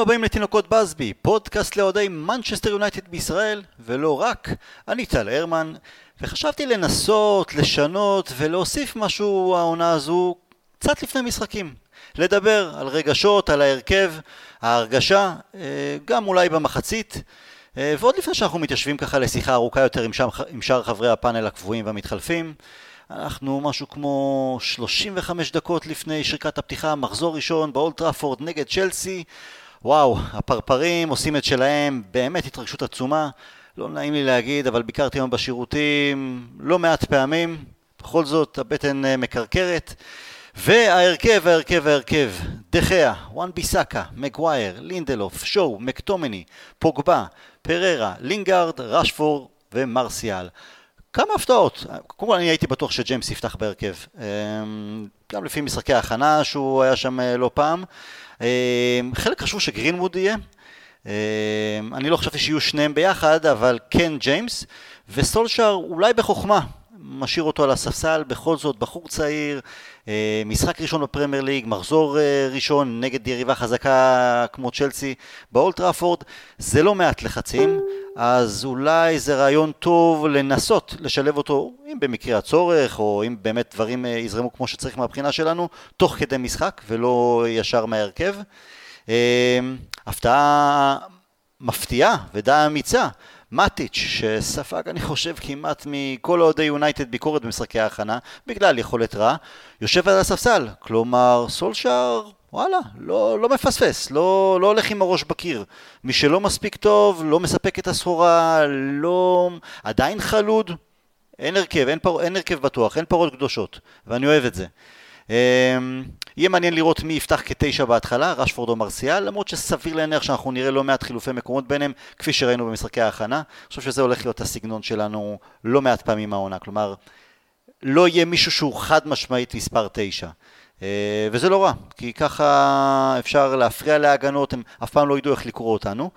הבאים לתינוקות באזבי, פודקאסט לאוהדי מנצ'סטר יונייטד בישראל, ולא רק, אני טל הרמן, וחשבתי לנסות, לשנות ולהוסיף משהו העונה הזו קצת לפני משחקים. לדבר על רגשות, על ההרכב, ההרגשה, אה, גם אולי במחצית, אה, ועוד לפני שאנחנו מתיישבים ככה לשיחה ארוכה יותר עם, שם, עם שאר חברי הפאנל הקבועים והמתחלפים, אנחנו משהו כמו 35 דקות לפני שריקת הפתיחה, מחזור ראשון באולד טראפורד נגד צ'לסי. וואו, הפרפרים עושים את שלהם, באמת התרגשות עצומה. לא נעים לי להגיד, אבל ביקרתי היום בשירותים לא מעט פעמים. בכל זאת, הבטן אה, מקרקרת. וההרכב, ההרכב, ההרכב, דה חאה, וואן ביסאקה, מגווייר, לינדלוף, שואו, מקטומני, פוגבה, פררה, לינגארד, רשפורד ומרסיאל. כמה הפתעות. קודם כל אני הייתי בטוח שג'יימס יפתח בהרכב. אמ, גם לפי משחקי ההכנה שהוא היה שם אה, לא פעם. אמ, חלק חשבו שגרינווד יהיה. אמ, אני לא חשבתי שיהיו שניהם ביחד, אבל כן ג'יימס. וסולשאר אולי בחוכמה. משאיר אותו על הספסל, בכל זאת בחור צעיר, אה, משחק ראשון בפרמייר ליג, מחזור אה, ראשון נגד יריבה חזקה כמו צ'לסי באולטראפורד, זה לא מעט לחצים, אז אולי זה רעיון טוב לנסות לשלב אותו, אם במקרה הצורך, או אם באמת דברים אה, יזרמו כמו שצריך מהבחינה שלנו, תוך כדי משחק ולא ישר מהרכב. הפתעה מפתיעה ודי אמיצה. מאטיץ', שספג אני חושב כמעט מכל אוהדי יונייטד ביקורת במשחקי ההכנה, בגלל יכולת רע, יושב על הספסל. כלומר, סולשאר, וואלה, לא, לא מפספס, לא, לא הולך עם הראש בקיר. מי שלא מספיק טוב, לא מספק את הסחורה, לא... עדיין חלוד, אין הרכב, אין, פר... אין הרכב בטוח, אין פרות קדושות, ואני אוהב את זה. אמ, יהיה מעניין לראות מי יפתח כתשע בהתחלה, רשפורד או מרסיאל, למרות שסביר להניח שאנחנו נראה לא מעט חילופי מקומות ביניהם, כפי שראינו במשחקי ההכנה. אני חושב שזה הולך להיות הסגנון שלנו לא מעט פעמים העונה, כלומר, לא יהיה מישהו שהוא חד משמעית מספר תשע. אה, וזה לא רע, כי ככה אפשר להפריע להגנות, הם אף פעם לא ידעו איך לקרוא אותנו.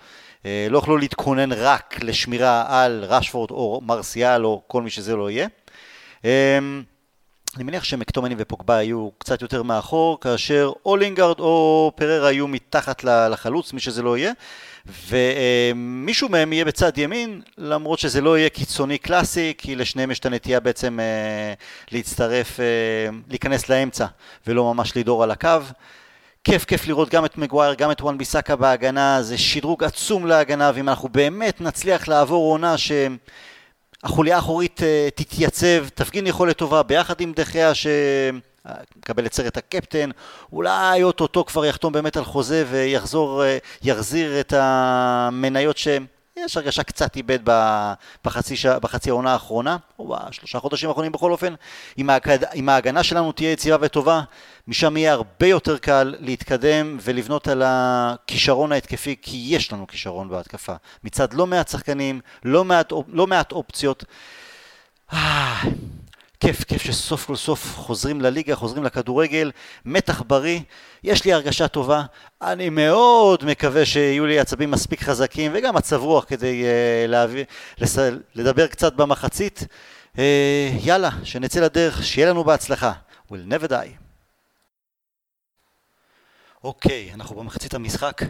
אה, לא יוכלו להתכונן רק לשמירה על רשפורד או מרסיאל או כל מי שזה לא יהיה. אני מניח שמקטומני ופוגבה היו קצת יותר מאחור, כאשר או לינגארד או פררה היו מתחת לחלוץ, מי שזה לא יהיה, ומישהו מהם יהיה בצד ימין, למרות שזה לא יהיה קיצוני קלאסי, כי לשניהם יש את הנטייה בעצם אה, להצטרף, אה, להיכנס לאמצע, ולא ממש לדור על הקו. כיף כיף לראות גם את מגווייר, גם את וואן ביסאקה בהגנה, זה שדרוג עצום להגנה, ואם אנחנו באמת נצליח לעבור עונה ש... החוליה האחורית אה, תתייצב, תפגין יכולת טובה ביחד עם דחיה שמקבל את סרט הקפטן, אולי אוטוטו כבר יחתום באמת על חוזה ויחזור, אה, יחזיר את המניות שהם יש הרגשה קצת איבד בחצי, ש... בחצי העונה האחרונה, או בשלושה חודשים האחרונים בכל אופן. אם, ההגד... אם ההגנה שלנו תהיה יציבה וטובה, משם יהיה הרבה יותר קל להתקדם ולבנות על הכישרון ההתקפי, כי יש לנו כישרון בהתקפה. מצד לא מעט שחקנים, לא מעט, לא מעט אופציות. כיף, כיף שסוף כל סוף חוזרים לליגה, חוזרים לכדורגל, מתח בריא, יש לי הרגשה טובה, אני מאוד מקווה שיהיו לי עצבים מספיק חזקים וגם מצב רוח כדי uh, להביא, לס... לדבר קצת במחצית. Uh, יאללה, שנצא לדרך, שיהיה לנו בהצלחה. will never die. אוקיי, okay, אנחנו במחצית המשחק.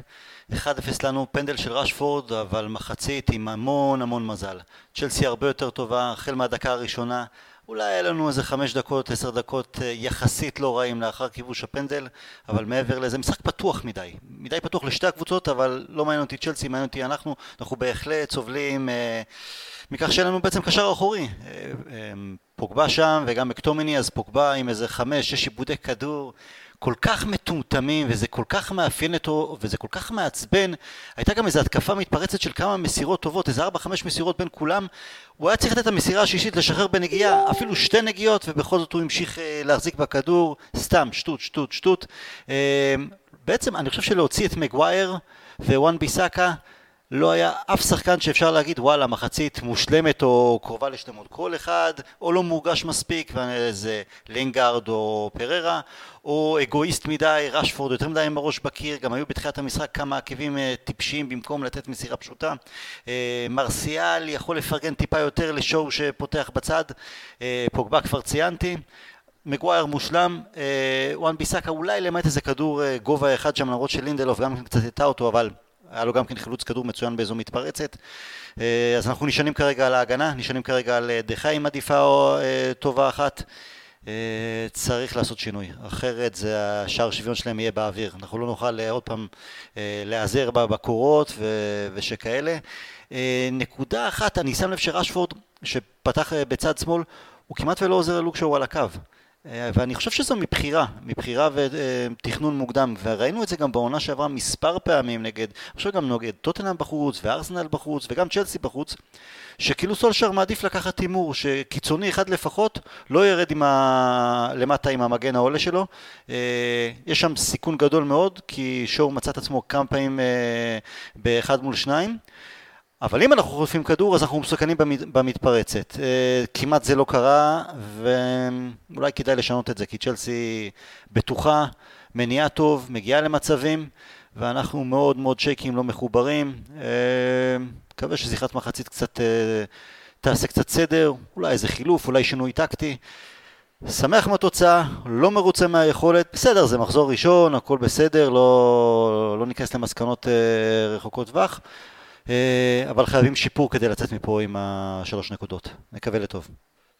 1-0 לנו פנדל של רשפורד, אבל מחצית עם המון המון מזל. צ'לסי הרבה יותר טובה, החל מהדקה הראשונה. אולי היה לנו איזה חמש דקות, עשר דקות אה, יחסית לא רעים לאחר כיבוש הפנדל, אבל מעבר לזה, משחק פתוח מדי. מדי פתוח לשתי הקבוצות, אבל לא מעניין אותי צ'לסי, מעניין אותי אנחנו. אנחנו בהחלט סובלים אה, מכך שאין לנו בעצם קשר אחורי. אה, אה, פוגבה שם וגם מקטומני, אז פוגבה עם איזה חמש, שש עיבודי כדור. כל כך מטומטמים וזה כל כך מאפיין אותו וזה כל כך מעצבן. הייתה גם איזו התקפה מתפרצת של כמה מסירות טובות איזה ארבע חמש מסירות בין כולם. הוא היה צריך לתת את המסירה השישית לשחרר בנגיעה אפילו שתי נגיעות ובכל זאת הוא המשיך אה, להחזיק בכדור. סתם שטות שטות שטות. אה, בעצם אני חושב שלהוציא את מגווייר ווואן ביסאקה לא היה אף שחקן שאפשר להגיד וואלה מחצית מושלמת או קרובה לשלמות. כל אחד או לא מורגש מספיק זה לינגארד או פררה או אגואיסט מדי רשפורד יותר מדי עם הראש בקיר גם היו בתחילת המשחק כמה עקבים אה, טיפשיים במקום לתת מסירה פשוטה. אה, מרסיאל יכול לפרגן טיפה יותר לשואו שפותח בצד. אה, פוגבה כבר ציינתי. מגווייר מושלם, וואן ביסאקה אולי למעט איזה כדור גובה אחד שם למרות שלינדלוף גם קצת הטעה אותו אבל היה לו גם כן חילוץ כדור מצוין באיזו מתפרצת. אז אנחנו נשענים כרגע על ההגנה, נשענים כרגע על דחה עם עדיפה או טובה אחת. צריך לעשות שינוי, אחרת זה השער שוויון שלהם יהיה באוויר, אנחנו לא נוכל עוד פעם להיעזר בקורות ושכאלה. נקודה אחת, אני שם לב שרשפורד שפתח בצד שמאל הוא כמעט ולא עוזר ללוק שהוא על הקו ואני חושב שזו מבחירה, מבחירה ותכנון מוקדם וראינו את זה גם בעונה שעברה מספר פעמים נגד, חושב גם נגד טוטנאם בחוץ וארסנל בחוץ וגם צ'לסי בחוץ שכאילו סולשר מעדיף לקחת הימור שקיצוני אחד לפחות לא ירד עם ה... למטה עם המגן העולה שלו. יש שם סיכון גדול מאוד כי שור מצא את עצמו כמה פעמים באחד מול שניים אבל אם אנחנו חוטפים כדור אז אנחנו מסוכנים במתפרצת. כמעט זה לא קרה ואולי כדאי לשנות את זה כי צ'לסי בטוחה, מניעה טוב, מגיעה למצבים ואנחנו מאוד מאוד שייקים, לא מחוברים. מקווה ששיחת מחצית קצת תעשה קצת סדר, אולי איזה חילוף, אולי שינוי טקטי. שמח מהתוצאה, לא מרוצה מהיכולת, בסדר זה מחזור ראשון, הכל בסדר, לא, לא ניכנס למסקנות רחוקות טווח אבל חייבים שיפור כדי לצאת מפה עם השלוש נקודות, נקווה לטוב.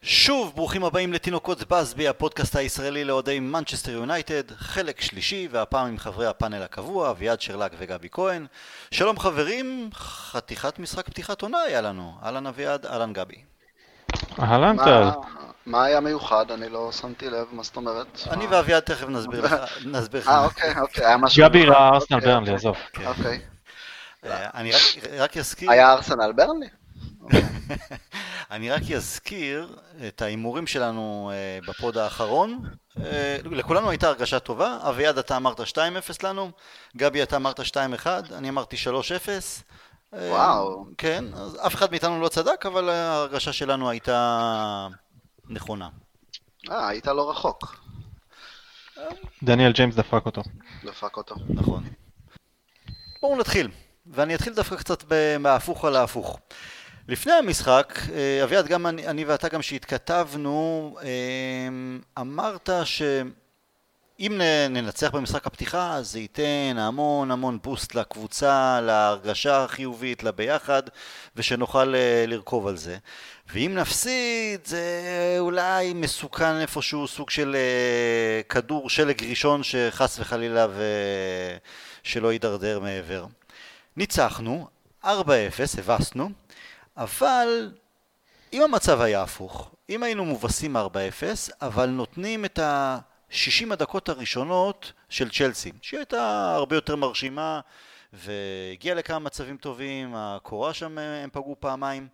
שוב, ברוכים הבאים לתינוקות בסבי, הפודקאסט הישראלי לאוהדי מנצ'סטר יונייטד, חלק שלישי, והפעם עם חברי הפאנל הקבוע, אביעד שרלק וגבי כהן. שלום חברים, חתיכת משחק פתיחת עונה היה לנו. אהלן אביעד, אהלן גבי. אהלן טל. מה היה מיוחד? אני לא שמתי לב, מה זאת אומרת? אני ואביעד תכף נסביר לך. אה, אוקיי, אוקיי, היה משהו... גבי ראה ארסנל ברנלי, עזוב. אוקיי. אני רק אזכיר... היה ארסנל ברנלי? אני רק אזכיר את ההימורים שלנו בפוד האחרון. לכולנו הייתה הרגשה טובה, אביעד אתה אמרת 2-0 לנו, גבי אתה אמרת 2-1, אני אמרתי 3-0. וואו. כן, אז אף אחד מאיתנו לא צדק, אבל ההרגשה שלנו הייתה נכונה. אה, היית לא רחוק. דניאל ג'יימס דפק אותו. דפק אותו. נכון. בואו נתחיל. ואני אתחיל דווקא קצת מההפוך על ההפוך. לפני המשחק, אביעד, גם אני, אני ואתה גם שהתכתבנו, אמרת שאם ננצח במשחק הפתיחה אז זה ייתן המון המון בוסט לקבוצה, להרגשה החיובית, לביחד, ושנוכל לרכוב על זה. ואם נפסיד זה אולי מסוכן איפשהו סוג של כדור שלג ראשון שחס וחלילה ושלא יידרדר מעבר. ניצחנו, 4-0, הבסנו, אבל אם המצב היה הפוך, אם היינו מובסים 4-0, אבל נותנים את ה-60 הדקות הראשונות של צ'לסי, שהיא הייתה הרבה יותר מרשימה והגיעה לכמה מצבים טובים, הקורה שם הם פגעו פעמיים,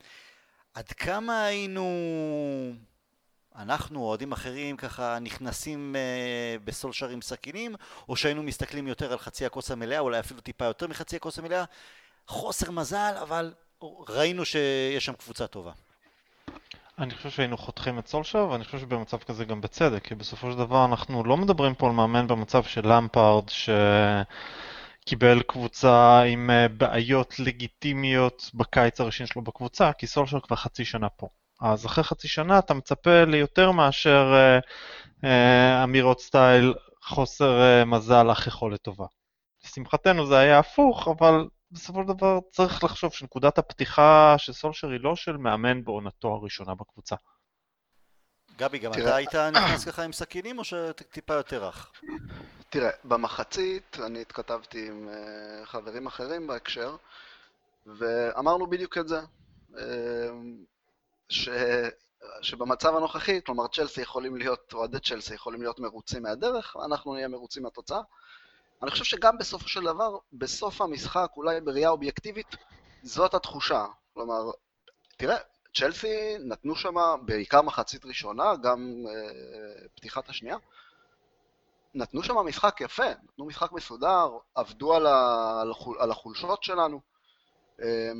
עד כמה היינו, אנחנו, אוהדים אחרים, ככה נכנסים בסולשר עם סכינים, או שהיינו מסתכלים יותר על חצי הכוס המלאה, אולי אפילו טיפה יותר מחצי הכוס המלאה, חוסר מזל, אבל ראינו שיש שם קבוצה טובה. אני חושב שהיינו חותכים את סולשר, ואני חושב שבמצב כזה גם בצדק, כי בסופו של דבר אנחנו לא מדברים פה על מאמן במצב של למפארד, שקיבל קבוצה עם בעיות לגיטימיות בקיץ הראשון שלו בקבוצה, כי סולשר כבר חצי שנה פה. אז אחרי חצי שנה אתה מצפה ליותר מאשר אה, אה, אמירות סטייל חוסר אה, מזל אך יכולת טובה. לשמחתנו זה היה הפוך, אבל בסופו של דבר צריך לחשוב שנקודת הפתיחה של סולשר היא לא של מאמן בעונתו הראשונה בקבוצה. גבי, גם אתה היית נכנס ככה עם סכינים או שטיפה יותר רך? תראה, במחצית אני התכתבתי עם חברים אחרים בהקשר ואמרנו בדיוק את זה ש... שבמצב הנוכחי, כלומר צ'לסי יכולים להיות, אוהדי צ'לסי יכולים להיות מרוצים מהדרך, אנחנו נהיה מרוצים מהתוצאה. אני חושב שגם בסופו של דבר, בסוף המשחק, אולי בראייה אובייקטיבית, זאת התחושה. כלומר, תראה, צ'לסי נתנו שם בעיקר מחצית ראשונה, גם אה, פתיחת השנייה, נתנו שם משחק יפה, נתנו משחק מסודר, עבדו על, ה, על החולשות שלנו. אה,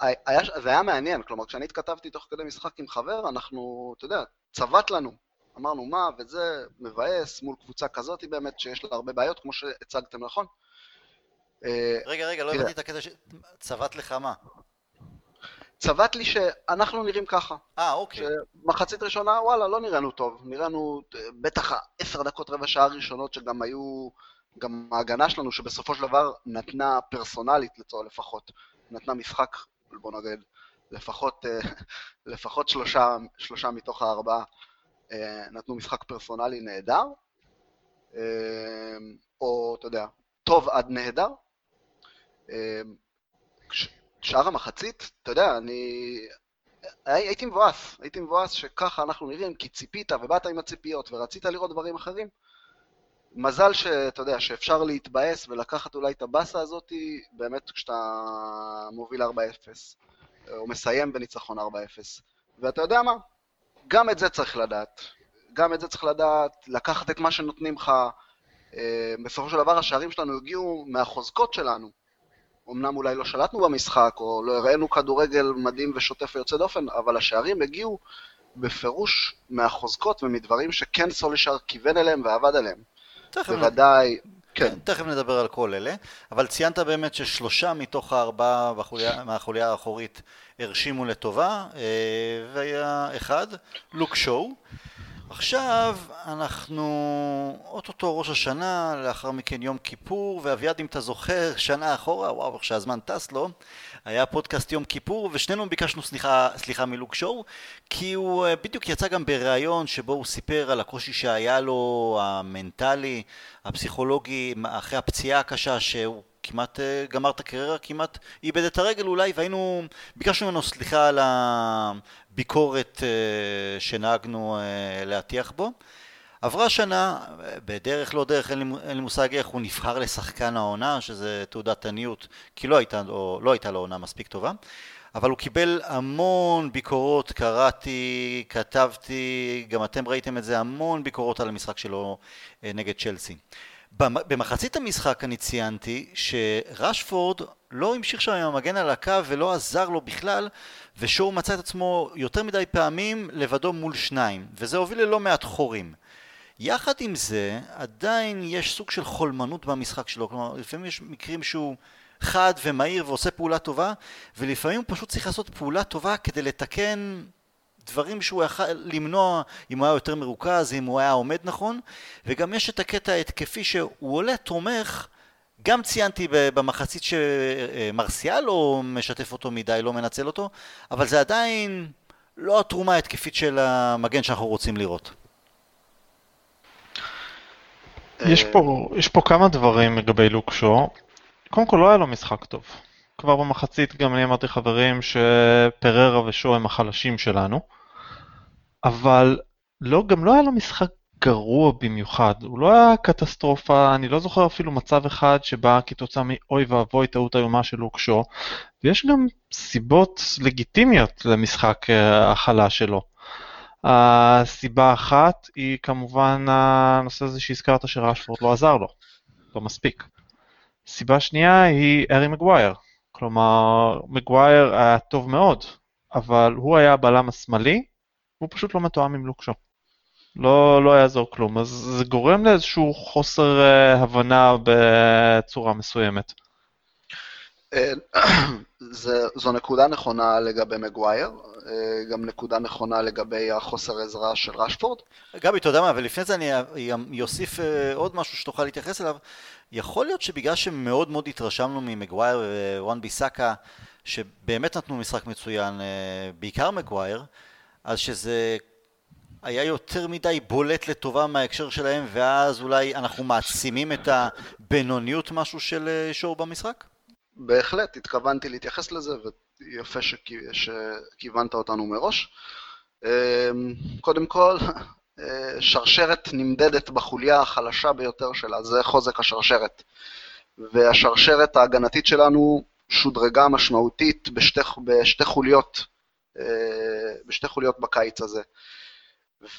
היה, זה היה מעניין, כלומר כשאני התכתבתי תוך כדי משחק עם חבר, אנחנו, אתה יודע, צבט לנו, אמרנו מה וזה, מבאס מול קבוצה כזאת באמת שיש לה הרבה בעיות, כמו שהצגתם נכון. רגע, רגע, לא הבנתי את הקטע ש... צבט לך מה? צבט לי שאנחנו נראים ככה. אה, אוקיי. שמחצית ראשונה, וואלה, לא נראינו טוב. נראינו בטח עשר דקות, רבע שעה ראשונות שגם היו, גם ההגנה שלנו, שבסופו של דבר נתנה פרסונלית לצורך לפחות, נתנה משחק, בוא נגיד, לפחות, אה, לפחות שלושה, שלושה מתוך הארבעה אה, נתנו משחק פרסונלי נהדר, אה, או, אתה יודע, טוב עד נהדר. שאר המחצית, אתה יודע, אני... הייתי מבואס, הייתי מבואס שככה אנחנו נראים, כי ציפית ובאת עם הציפיות ורצית לראות דברים אחרים. מזל שאתה יודע, שאפשר להתבאס ולקחת אולי את הבאסה הזאת, באמת כשאתה מוביל 4-0, או מסיים בניצחון 4-0. ואתה יודע מה? גם את זה צריך לדעת. גם את זה צריך לדעת, לקחת את מה שנותנים לך. אה, בסופו של דבר השערים שלנו הגיעו מהחוזקות שלנו. אמנם אולי לא שלטנו במשחק, או לא הראינו כדורגל מדהים ושוטף ויוצא דופן, אבל השערים הגיעו בפירוש מהחוזקות ומדברים שכן סולישר כיוון אליהם ועבד עליהם. בוודאי, כן. תכף נדבר על כל אלה, אבל ציינת באמת ששלושה מתוך הארבעה מהחוליה האחורית הרשימו לטובה, אה, והיה אחד, לוק שואו. עכשיו אנחנו אוטוטו ראש השנה, לאחר מכן יום כיפור, ואביעד אם אתה זוכר, שנה אחורה, וואו, איך שהזמן טס לו, היה פודקאסט יום כיפור, ושנינו ביקשנו סליחה, סליחה מלוק שואו, כי הוא אה, בדיוק יצא גם בריאיון שבו הוא סיפר על הקושי שהיה לו, המנטלי, הפסיכולוגי, אחרי הפציעה הקשה שהוא כמעט אה, גמר את הקריירה, כמעט איבד את הרגל אולי, והיינו, ביקשנו ממנו סליחה על הביקורת אה, שנהגנו להטיח בו. עברה שנה, בדרך לא דרך, אין לי, אין לי מושג איך הוא נבחר לשחקן העונה, שזה תעודת עניות, כי לא הייתה, או, לא הייתה לו עונה מספיק טובה, אבל הוא קיבל המון ביקורות, קראתי, כתבתי, גם אתם ראיתם את זה, המון ביקורות על המשחק שלו נגד צ'לסי. במחצית המשחק אני ציינתי שרשפורד לא המשיך שם עם המגן על הקו ולא עזר לו בכלל ושואו מצא את עצמו יותר מדי פעמים לבדו מול שניים וזה הוביל ללא מעט חורים. יחד עם זה עדיין יש סוג של חולמנות במשחק שלו, כלומר לפעמים יש מקרים שהוא חד ומהיר ועושה פעולה טובה ולפעמים הוא פשוט צריך לעשות פעולה טובה כדי לתקן דברים שהוא יכול למנוע אם הוא היה יותר מרוכז, אם הוא היה עומד נכון, וגם יש את הקטע ההתקפי שהוא עולה תומך, גם ציינתי במחצית שמרסיאל לא משתף אותו מדי, לא מנצל אותו, אבל זה עדיין לא התרומה ההתקפית של המגן שאנחנו רוצים לראות. יש פה, יש פה כמה דברים לגבי לוקשו. קודם כל לא היה לו משחק טוב. כבר במחצית גם אני אמרתי חברים שפררה ושו הם החלשים שלנו. אבל לא, גם לא היה לו משחק גרוע במיוחד, הוא לא היה קטסטרופה, אני לא זוכר אפילו מצב אחד שבא כתוצאה מאוי ואבוי טעות איומה של לוקשו, ויש גם סיבות לגיטימיות למשחק אה, החלש שלו. הסיבה אחת היא כמובן הנושא הזה שהזכרת שרשפורד לא עזר לו, לא מספיק. סיבה שנייה היא ארי מגווייר, כלומר מגווייר היה טוב מאוד, אבל הוא היה הבלם השמאלי הוא פשוט לא מתואם עם לוקשו. לא, לא יעזור כלום, אז זה גורם לאיזשהו חוסר uh, הבנה בצורה מסוימת. אה, זה, זו נקודה נכונה לגבי מגווייר, גם נקודה נכונה לגבי החוסר עזרה של רשפורד. גבי, אתה יודע מה, ולפני זה אני אוסיף עוד משהו שתוכל להתייחס אליו. יכול להיות שבגלל שמאוד מאוד התרשמנו ממגווייר ווואן ביסאקה, שבאמת נתנו משחק מצוין, בעיקר מגווייר, אז שזה היה יותר מדי בולט לטובה מההקשר שלהם, ואז אולי אנחנו מעצימים את הבינוניות משהו של אה, שואו במשחק? בהחלט, התכוונתי להתייחס לזה, ויפה שכיוונת אותנו מראש. אמ, קודם כל, אה, שרשרת נמדדת בחוליה החלשה ביותר שלה, זה חוזק השרשרת. והשרשרת ההגנתית שלנו שודרגה משמעותית בשתי, בשתי חוליות אה, בשתי חוליות בקיץ הזה.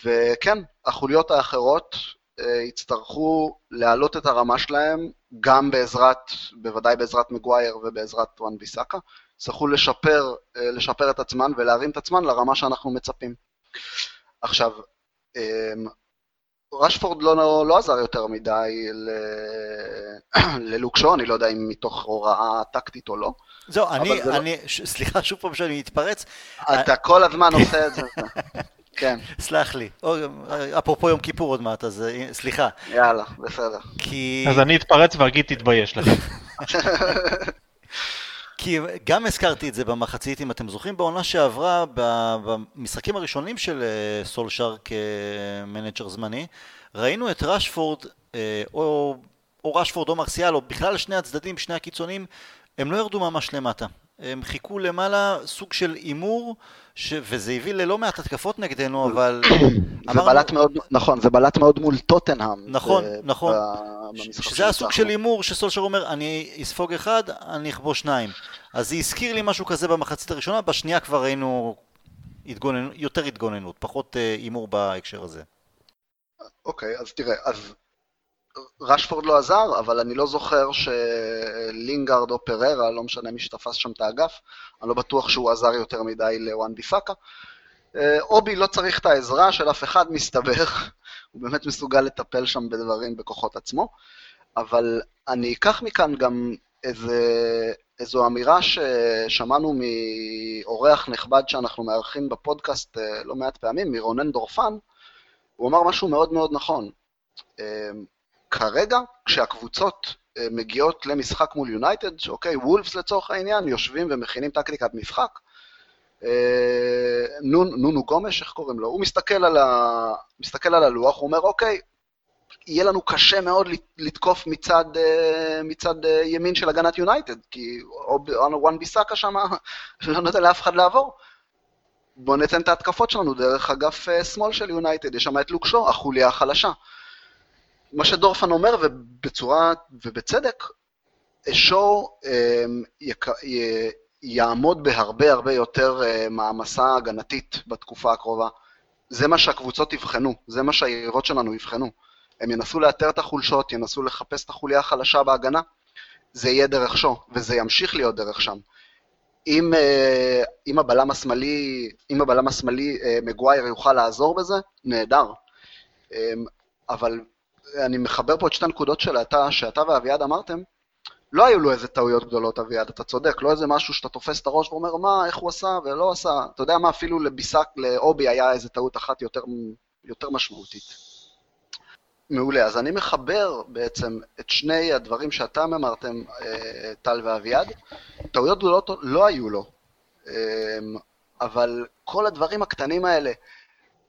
וכן, החוליות האחרות אה, יצטרכו להעלות את הרמה שלהם גם בעזרת, בוודאי בעזרת מגווייר ובעזרת וואן ביסאקה, יצטרכו לשפר, אה, לשפר את עצמן ולהרים את עצמן לרמה שאנחנו מצפים. עכשיו, רשפורד לא, לא עזר יותר מדי ל... ללוקשו, אני לא יודע אם מתוך הוראה טקטית או לא. זהו, אני, זה לא- אני, לא... סליחה שוב פעם שאני מתפרץ. אתה כל הזמן עושה את זה. כן. סלח לי. אפרופו יום כיפור עוד מעט, אז אה, סליחה. יאללה, בסדר. כי... אז אני אתפרץ ואגיד תתבייש לך. כי גם הזכרתי את זה במחצית, אם אתם זוכרים, בעונה שעברה, במשחקים הראשונים של אה, סולשר כמנג'ר זמני, ראינו את רשפורד, אה, או, או רשפורד או מרסיאל, או בכלל שני הצדדים, שני הקיצונים, הם לא ירדו ממש למטה. הם חיכו למעלה סוג של הימור, ש... וזה הביא ללא מעט התקפות נגדנו, אבל... זה אמרנו... בלט מאוד, נכון, זה בלט מאוד מול טוטנהאם. נכון, ב... נכון. ב... שזה הסוג של הימור שסולשר אומר, אני אספוג אחד, אני אכבוש שניים. אז זה הזכיר לי משהו כזה במחצית הראשונה, בשנייה כבר ראינו התגוננות, יותר התגוננות, פחות אה, הימור בהקשר הזה. אוקיי, אז תראה, אז רשפורד לא עזר, אבל אני לא זוכר שלינגארד או פררה, לא משנה מי שתפס שם את האגף, אני לא בטוח שהוא עזר יותר מדי לוואן ביסאקה. אה, אובי לא צריך את העזרה של אף אחד, מסתבר, הוא באמת מסוגל לטפל שם בדברים בכוחות עצמו, אבל אני אקח מכאן גם איזה, איזו אמירה ששמענו מאורח נכבד שאנחנו מארחים בפודקאסט אה, לא מעט פעמים, מרונן דורפן, הוא אמר משהו מאוד מאוד נכון. כרגע, כשהקבוצות אה, מגיעות למשחק מול יונייטד, אוקיי, וולפס לצורך העניין, יושבים ומכינים טקטיקת משחק, אה, נון, נונו גומש, איך קוראים לו? הוא מסתכל על, ה, מסתכל על הלוח, הוא אומר, אוקיי, יהיה לנו קשה מאוד לתקוף מצד, אה, מצד ימין של הגנת יונייטד, כי וואן ביסאקה שם לא נותן לאף אחד לעבור. בואו ניתן את ההתקפות שלנו דרך אגף שמאל של יונייטד, יש שם את לוקשו, החוליה החלשה. מה שדורפן אומר, ובצורה, ובצדק, שואו אמ, יעמוד בהרבה הרבה יותר אה, מעמסה הגנתית בתקופה הקרובה. זה מה שהקבוצות יבחנו, זה מה שהיריבות שלנו יבחנו. הם ינסו לאתר את החולשות, ינסו לחפש את החוליה החלשה בהגנה, זה יהיה דרך שואו, וזה ימשיך להיות דרך שם. אם, אה, אם הבלם השמאלי, אם הבלם השמאלי אה, מגווייר יוכל לעזור בזה, נהדר. אמ, אבל אני מחבר פה את שתי הנקודות שאתה, שאתה ואביעד אמרתם, לא היו לו איזה טעויות גדולות, אביעד, אתה צודק, לא איזה משהו שאתה תופס את הראש ואומר, מה, איך הוא עשה ולא עשה, אתה יודע מה, אפילו לביסק, לאובי היה איזה טעות אחת יותר, יותר משמעותית. מעולה, אז אני מחבר בעצם את שני הדברים שאתם אמרתם, אה, טל ואביעד, טעויות גדולות לא היו לו, אה, אבל כל הדברים הקטנים האלה,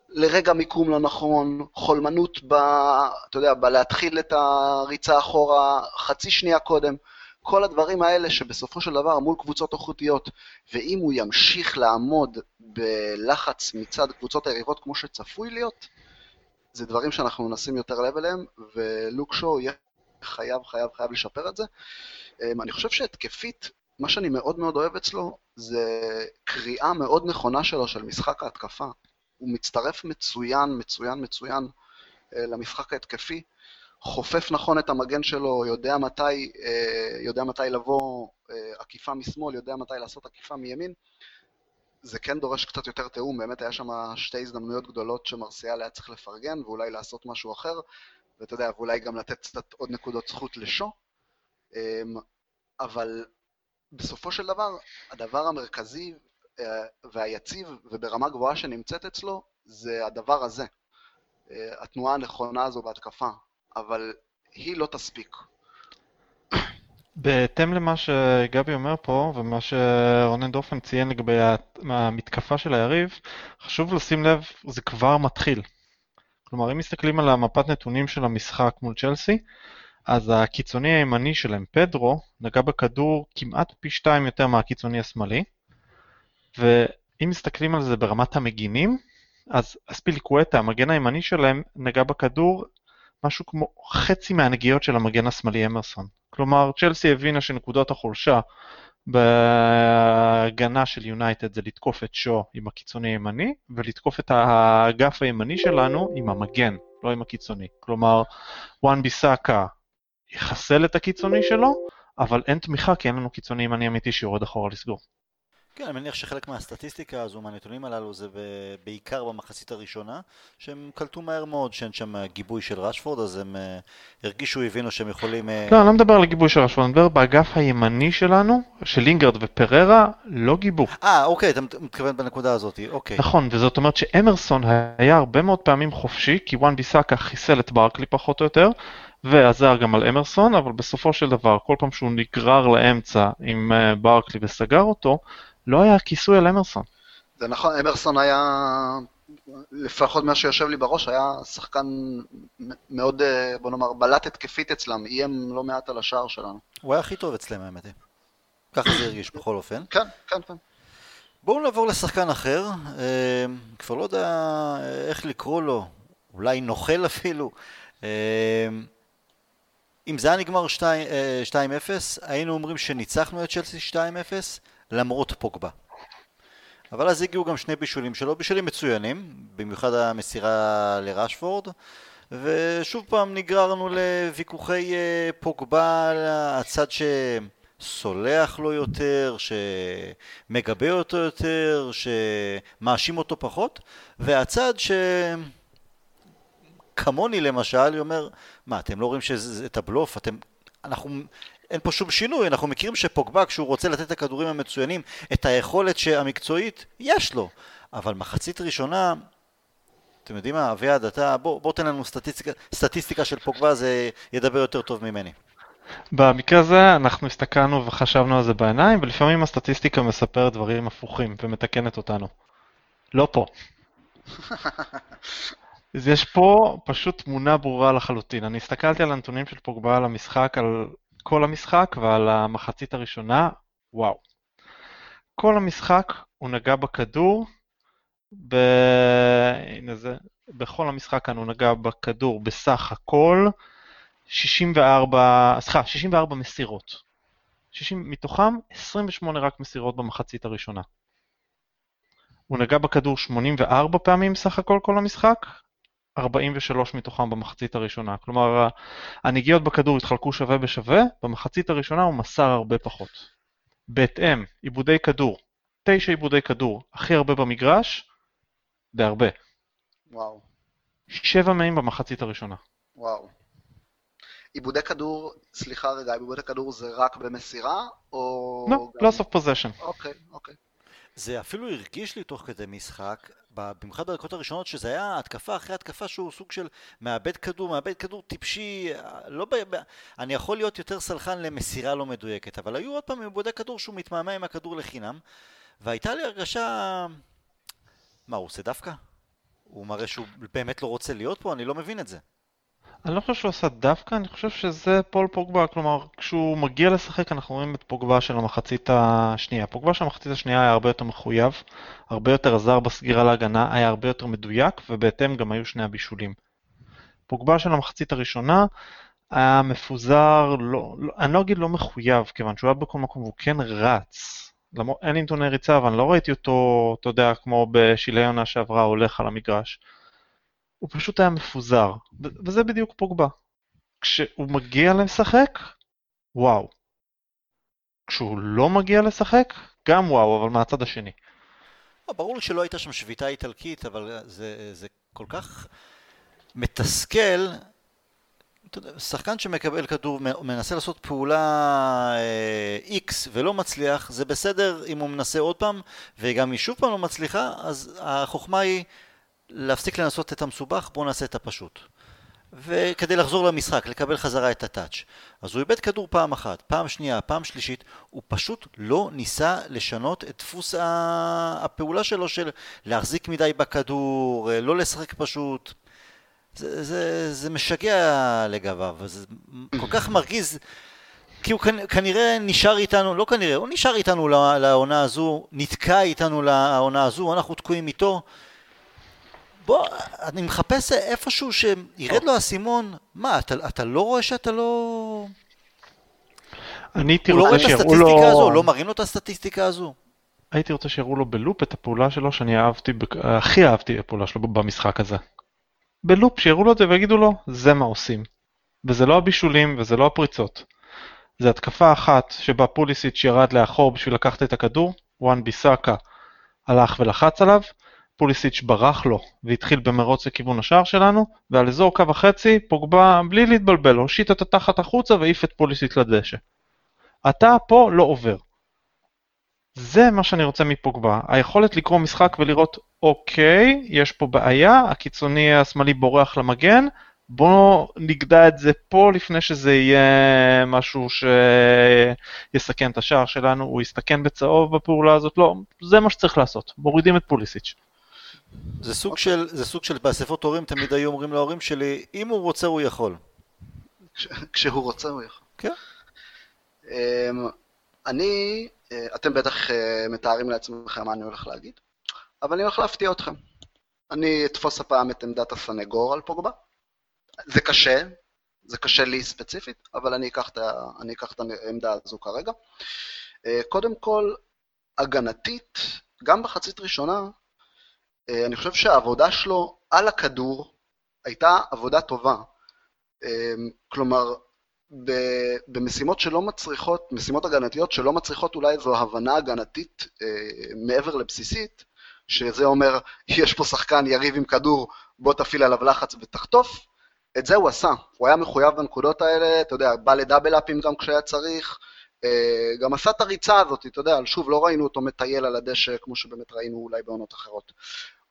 לרגע מיקום לא נכון, חולמנות ב... אתה יודע, בלהתחיל את הריצה אחורה חצי שנייה קודם, כל הדברים האלה שבסופו של דבר מול קבוצות איכותיות, ואם הוא ימשיך לעמוד בלחץ מצד קבוצות היריבות כמו שצפוי להיות, זה דברים שאנחנו נשים יותר לב אליהם, ולוק שואו יהיה חייב, חייב, חייב לשפר את זה. אמ, אני חושב שהתקפית, מה שאני מאוד מאוד אוהב אצלו, זה קריאה מאוד נכונה שלו של משחק ההתקפה. הוא מצטרף מצוין, מצוין, מצוין אה, למשחק ההתקפי, חופף נכון את המגן שלו, יודע מתי, אה, יודע מתי לבוא אה, עקיפה משמאל, יודע מתי לעשות עקיפה מימין. זה כן דורש קצת יותר תיאום, באמת היה שם שתי הזדמנויות גדולות שמרסיאל היה צריך לפרגן ואולי לעשות משהו אחר, ואתה יודע, ואולי גם לתת קצת עוד נקודות זכות לשו. אמ, אבל בסופו של דבר, הדבר המרכזי והיציב וברמה גבוהה שנמצאת אצלו זה הדבר הזה, אה, התנועה הנכונה הזו בהתקפה, אבל היא לא תספיק. בהתאם למה שגבי אומר פה, ומה שרונן דופן ציין לגבי המתקפה של היריב, חשוב לשים לב, זה כבר מתחיל. כלומר, אם מסתכלים על המפת נתונים של המשחק מול צ'לסי, אז הקיצוני הימני שלהם, פדרו, נגע בכדור כמעט פי שתיים יותר מהקיצוני השמאלי, ואם מסתכלים על זה ברמת המגינים, אז אספיליקווטה, המגן הימני שלהם, נגע בכדור משהו כמו חצי מהנגיעות של המגן השמאלי אמרסון. כלומר, צ'לסי הבינה שנקודות החולשה בהגנה של יונייטד זה לתקוף את שו עם הקיצוני הימני, ולתקוף את האגף הימני שלנו עם המגן, לא עם הקיצוני. כלומר, וואן ביסאקה יחסל את הקיצוני שלו, אבל אין תמיכה כי אין לנו קיצוני ימני אמיתי שיורד אחורה לסגור. כן, אני מניח שחלק מהסטטיסטיקה הזו, מהנתונים הללו, זה בעיקר במחצית הראשונה, שהם קלטו מהר מאוד שאין שם גיבוי של רשפורד, אז הם אה, הרגישו, הבינו שהם יכולים... אה, לא, אני לא מדבר על הגיבוי של רשפורד, אני מדבר באגף הימני שלנו, של לינגרד ופררה, לא גיבו. אה, אוקיי, אתה מתכוון בנקודה הזאת, אוקיי. נכון, וזאת אומרת שאמרסון היה הרבה מאוד פעמים חופשי, כי וואן ביסאקה חיסל את ברקלי פחות או יותר, ועזר גם על אמרסון, אבל בסופו של דבר, כל פעם שהוא נגרר לאמצע עם אה, ברקלי וסגר אותו, לא היה כיסוי על אמרסון. זה נכון, אמרסון היה, לפחות מה שיושב לי בראש, היה שחקן מאוד, אה, בוא נאמר, בלט התקפית אצלם, איים לא מעט על השער שלנו. הוא היה הכי טוב אצלם, האמת היא. ככה זה הרגיש בכל אופן. כן, כן, כן. בואו נעבור לשחקן אחר, אה, כבר לא יודע איך לקרוא לו, אולי נוכל אפילו. אה, אם זה היה נגמר 2 אה, 2-0, היינו אומרים שניצחנו את צ'לסי 2-0 למרות פוגבה. אבל אז הגיעו גם שני בישולים שלו, בישולים מצוינים, במיוחד המסירה לרשפורד, ושוב פעם נגררנו לוויכוחי אה, פוגבה, הצד שסולח לו יותר, שמגבה אותו יותר, שמאשים אותו פחות, והצד ש... כמוני למשל, היא אומר, מה, אתם לא רואים שזה את הבלוף? אתם... אנחנו... אין פה שום שינוי, אנחנו מכירים שפוגבה כשהוא רוצה לתת את הכדורים המצוינים, את היכולת המקצועית, יש לו. אבל מחצית ראשונה, אתם יודעים מה, אביעד, אתה, בוא, בוא תן לנו סטטיסטיקה, סטטיסטיקה של פוגבה, זה ידבר יותר טוב ממני. במקרה הזה אנחנו הסתכלנו וחשבנו על זה בעיניים, ולפעמים הסטטיסטיקה מספרת דברים הפוכים ומתקנת אותנו. לא פה. אז יש פה פשוט תמונה ברורה לחלוטין. אני הסתכלתי על הנתונים של פוגבה על המשחק, על כל המשחק ועל המחצית הראשונה, וואו. כל המשחק הוא נגע בכדור, ב... הנה זה, בכל המשחק כאן הוא נגע בכדור בסך הכל 64, סליחה, 64 מסירות. 60, מתוכם 28 רק מסירות במחצית הראשונה. הוא נגע בכדור 84 פעמים סך הכל כל המשחק, 43 מתוכם במחצית הראשונה. כלומר, הנגיעות בכדור התחלקו שווה בשווה, במחצית הראשונה הוא מסר הרבה פחות. בהתאם, עיבודי כדור, 9 עיבודי כדור, הכי הרבה במגרש, בהרבה. וואו, 7 מהם במחצית הראשונה. וואו. עיבודי כדור, סליחה רגע, עיבודי כדור זה רק במסירה, או... לא, גם- loss of possession. אוקיי, אוקיי. זה אפילו הרגיש לי תוך כדי משחק, במיוחד בדקות הראשונות, שזה היה התקפה אחרי התקפה שהוא סוג של מאבד כדור, מאבד כדור טיפשי, לא ב... אני יכול להיות יותר סלחן למסירה לא מדויקת, אבל היו עוד פעם עיבודי כדור שהוא מתמהמה עם הכדור לחינם, והייתה לי הרגשה... מה, הוא עושה דווקא? הוא מראה שהוא באמת לא רוצה להיות פה? אני לא מבין את זה. אני לא חושב שהוא עשה דווקא, אני חושב שזה פול פוגבה, כלומר, כשהוא מגיע לשחק אנחנו רואים את פוגבה של המחצית השנייה. פוגבה של המחצית השנייה היה הרבה יותר מחויב, הרבה יותר עזר בסגירה להגנה, היה הרבה יותר מדויק, ובהתאם גם היו שני הבישולים. פוגבה של המחצית הראשונה היה מפוזר, לא, לא, אני לא אגיד לא מחויב, כיוון שהוא היה בכל מקום והוא כן רץ. למרות, אין לי נתוני ריצה, אבל אני לא ראיתי אותו, אתה יודע, כמו בשלהי עונה שעברה, הולך על המגרש. הוא פשוט היה מפוזר, וזה בדיוק פוגבה. כשהוא מגיע לשחק, וואו. כשהוא לא מגיע לשחק, גם וואו, אבל מהצד השני. לא, ברור לי שלא הייתה שם שביתה איטלקית, אבל זה, זה כל כך מתסכל. שחקן שמקבל כדור, מנסה לעשות פעולה אה, X ולא מצליח, זה בסדר אם הוא מנסה עוד פעם, וגם היא שוב פעם לא מצליחה, אז החוכמה היא להפסיק לנסות את המסובך, בואו נעשה את הפשוט. וכדי לחזור למשחק, לקבל חזרה את הטאץ'. אז הוא איבד כדור פעם אחת, פעם שנייה, פעם שלישית, הוא פשוט לא ניסה לשנות את דפוס הפעולה שלו של להחזיק מדי בכדור, לא לשחק פשוט. זה, זה, זה משגע לגביו, זה כל כך מרגיז, כי הוא כנ- כנראה נשאר איתנו, לא כנראה, הוא נשאר איתנו לעונה הזו, נתקע איתנו לעונה הזו, אנחנו תקועים איתו. בוא, אני מחפש איפשהו שירד לו האסימון, מה, אתה, אתה לא רואה שאתה לא... אני הייתי הוא לא רואה רוצה את שיראו הסטטיסטיקה הזו? לו... לא מראים לו את הסטטיסטיקה הזו? הייתי רוצה שיראו לו בלופ את הפעולה שלו שאני אהבתי, הכי אהבתי בפעולה שלו במשחק הזה. בלופ, שיראו לו את זה ויגידו לו, זה מה עושים. וזה לא הבישולים וזה לא הפריצות. זה התקפה אחת שבה פוליסיץ' ירד לאחור בשביל לקחת את הכדור, וואן ביסאקה הלך ולחץ עליו, פוליסיץ' ברח לו והתחיל במרוץ לכיוון השער שלנו, ועל אזור קו החצי פוגבה בלי להתבלבל הושיט את התחת החוצה והעיף את פוליסיץ' לדשא. אתה פה לא עובר. זה מה שאני רוצה מפוגבה, היכולת לקרוא משחק ולראות אוקיי, יש פה בעיה, הקיצוני השמאלי בורח למגן, בואו נגדע את זה פה לפני שזה יהיה משהו שיסכן את השער שלנו, הוא יסתכן בצהוב בפעולה הזאת, לא, זה מה שצריך לעשות, מורידים את פוליסיץ'. זה סוג okay. של, זה סוג של באספות הורים תמיד היו אומרים להורים שלי, אם הוא רוצה הוא יכול. כשהוא רוצה הוא יכול. כן. Um, אני, uh, אתם בטח uh, מתארים לעצמכם מה אני הולך להגיד, אבל אני הולך להפתיע אתכם. אני אתפוס הפעם את עמדת הסנגור על פוגבה. זה קשה, זה קשה לי ספציפית, אבל אני אקח את, אני אקח את העמדה הזו כרגע. אה, קודם כל, הגנתית, גם בחצית ראשונה, אני חושב שהעבודה שלו על הכדור הייתה עבודה טובה. אה, כלומר, במשימות שלא מצריכות, משימות הגנתיות שלא מצריכות אולי איזו הבנה הגנתית מעבר לבסיסית, שזה אומר, יש פה שחקן יריב עם כדור, בוא תפעיל עליו לחץ ותחטוף, את זה הוא עשה, הוא היה מחויב בנקודות האלה, אתה יודע, בא לדאבל אפים גם כשהיה צריך, אה, גם עשה את הריצה הזאת, אתה יודע, שוב, לא ראינו אותו מטייל על הדשא כמו שבאמת ראינו אולי בעונות אחרות.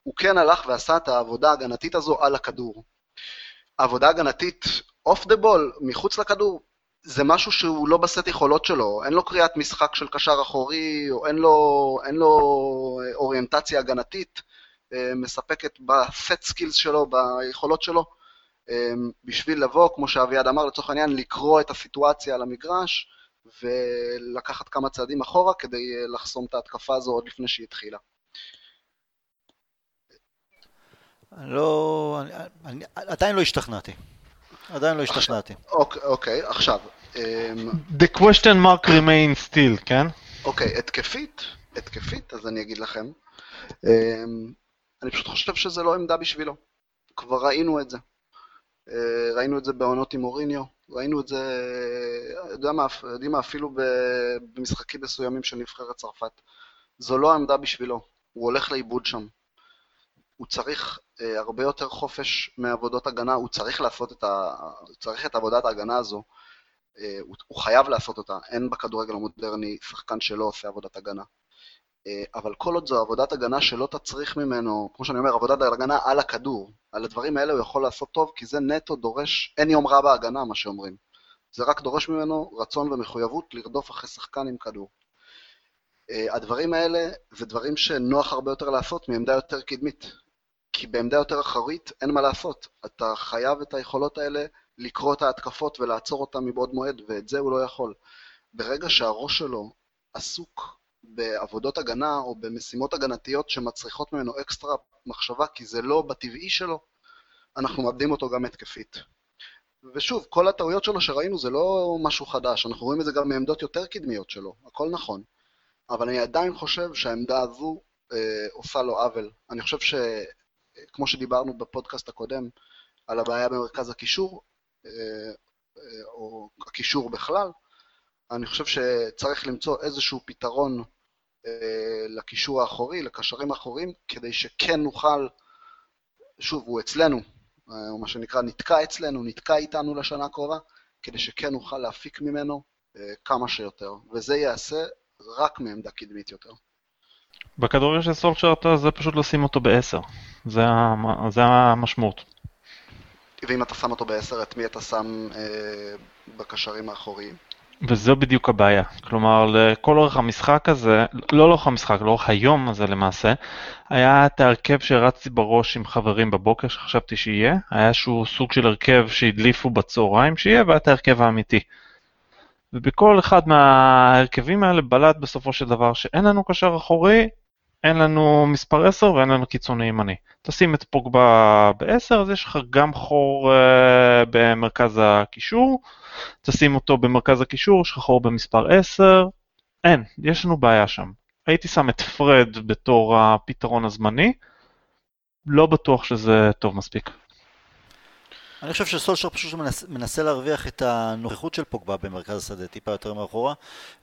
הוא כן הלך ועשה את העבודה ההגנתית הזו על הכדור. העבודה הגנתית off the ball, מחוץ לכדור, זה משהו שהוא לא בסט יכולות שלו, אין לו קריאת משחק של קשר אחורי, או אין לו, אין לו אה, אוריינטציה הגנתית אה, מספקת בסט skills שלו, ביכולות שלו. אמ, בשביל לבוא, כמו שאביעד אמר, לצורך העניין, לקרוא את הסיטואציה על המגרש ולקחת כמה צעדים אחורה כדי אה, לחסום את ההתקפה הזו עוד לפני שהיא התחילה. לא, אני, אני, עדיין לא השתכנעתי. עדיין לא השתכנעתי. אוקיי, אוקיי, עכשיו. Um, The question mark remains still, כן? אוקיי, התקפית, התקפית, אז אני אגיד לכם. Um, אני פשוט חושב שזה לא עמדה בשבילו. כבר ראינו את זה. אה, ראינו את זה בעונות עם אוריניו, ראינו את זה, יודע מה, יודעים מה, אפילו במשחקים מסוימים של נבחרת צרפת. זו לא העמדה בשבילו, הוא הולך לאיבוד שם. הוא צריך אה, הרבה יותר חופש מעבודות הגנה, הוא צריך לעשות את, ה... צריך את עבודת ההגנה הזו, אה, הוא, חייב לעשות אותה, אין בכדורגל המודרני שחקן שלא עושה עבודת הגנה. אה, אבל כל עוד זו עבודת הגנה שלא תצריך ממנו, כמו שאני אומר, עבודת הגנה על הכדור, על הדברים האלה הוא יכול לעשות טוב, כי זה נטו דורש, אין יום רע בהגנה, מה שאומרים. זה רק דורש ממנו רצון ומחויבות לרדוף אחרי שחקן עם כדור. הדברים האלה זה דברים שנוח הרבה יותר לעשות מעמדה יותר קדמית. כי בעמדה יותר אחרית אין מה לעשות. אתה חייב את היכולות האלה לקרוא את ההתקפות ולעצור אותן מבעוד מועד, ואת זה הוא לא יכול. ברגע שהראש שלו עסוק בעבודות הגנה או במשימות הגנתיות שמצריכות ממנו אקסטרה מחשבה, כי זה לא בטבעי שלו, אנחנו מאבדים אותו גם התקפית. ושוב, כל הטעויות שלו שראינו זה לא משהו חדש, אנחנו רואים את זה גם מעמדות יותר קדמיות שלו, הכל נכון. אבל אני עדיין חושב שהעמדה הזו אה, עושה לו עוול. אני חושב שכמו שדיברנו בפודקאסט הקודם על הבעיה במרכז הקישור, אה, אה, או הקישור בכלל, אני חושב שצריך למצוא איזשהו פתרון אה, לקישור האחורי, לקשרים האחוריים, כדי שכן נוכל, שוב, הוא אצלנו, או מה שנקרא נתקע אצלנו, נתקע איתנו לשנה הקרובה, כדי שכן נוכל להפיק ממנו כמה שיותר, וזה ייעשה רק מעמדה קדמית יותר. בכדורגל של סולצ'ארט זה פשוט לשים אותו בעשר, זה, זה המשמעות. ואם אתה שם אותו בעשר, את מי אתה שם אה, בקשרים האחוריים? וזו בדיוק הבעיה. כלומר, לכל אורך המשחק הזה, לא לאורך המשחק, לאורך היום הזה למעשה, היה את ההרכב שהרצתי בראש עם חברים בבוקר, שחשבתי שיהיה, היה איזשהו סוג של הרכב שהדליפו בצהריים שיהיה, והיה את ההרכב האמיתי. ובכל אחד מההרכבים האלה בלט בסופו של דבר שאין לנו קשר אחורי, אין לנו מספר 10 ואין לנו קיצוני ימני. תשים את פוגבה ב-10, אז יש לך גם חור uh, במרכז הקישור, תשים אותו במרכז הקישור, יש לך חור במספר 10, אין, יש לנו בעיה שם. הייתי שם את פרד בתור הפתרון הזמני, לא בטוח שזה טוב מספיק. אני חושב שסולשר פשוט מנס, מנסה להרוויח את הנוכחות של פוגבה במרכז השדה, טיפה יותר מאחורה.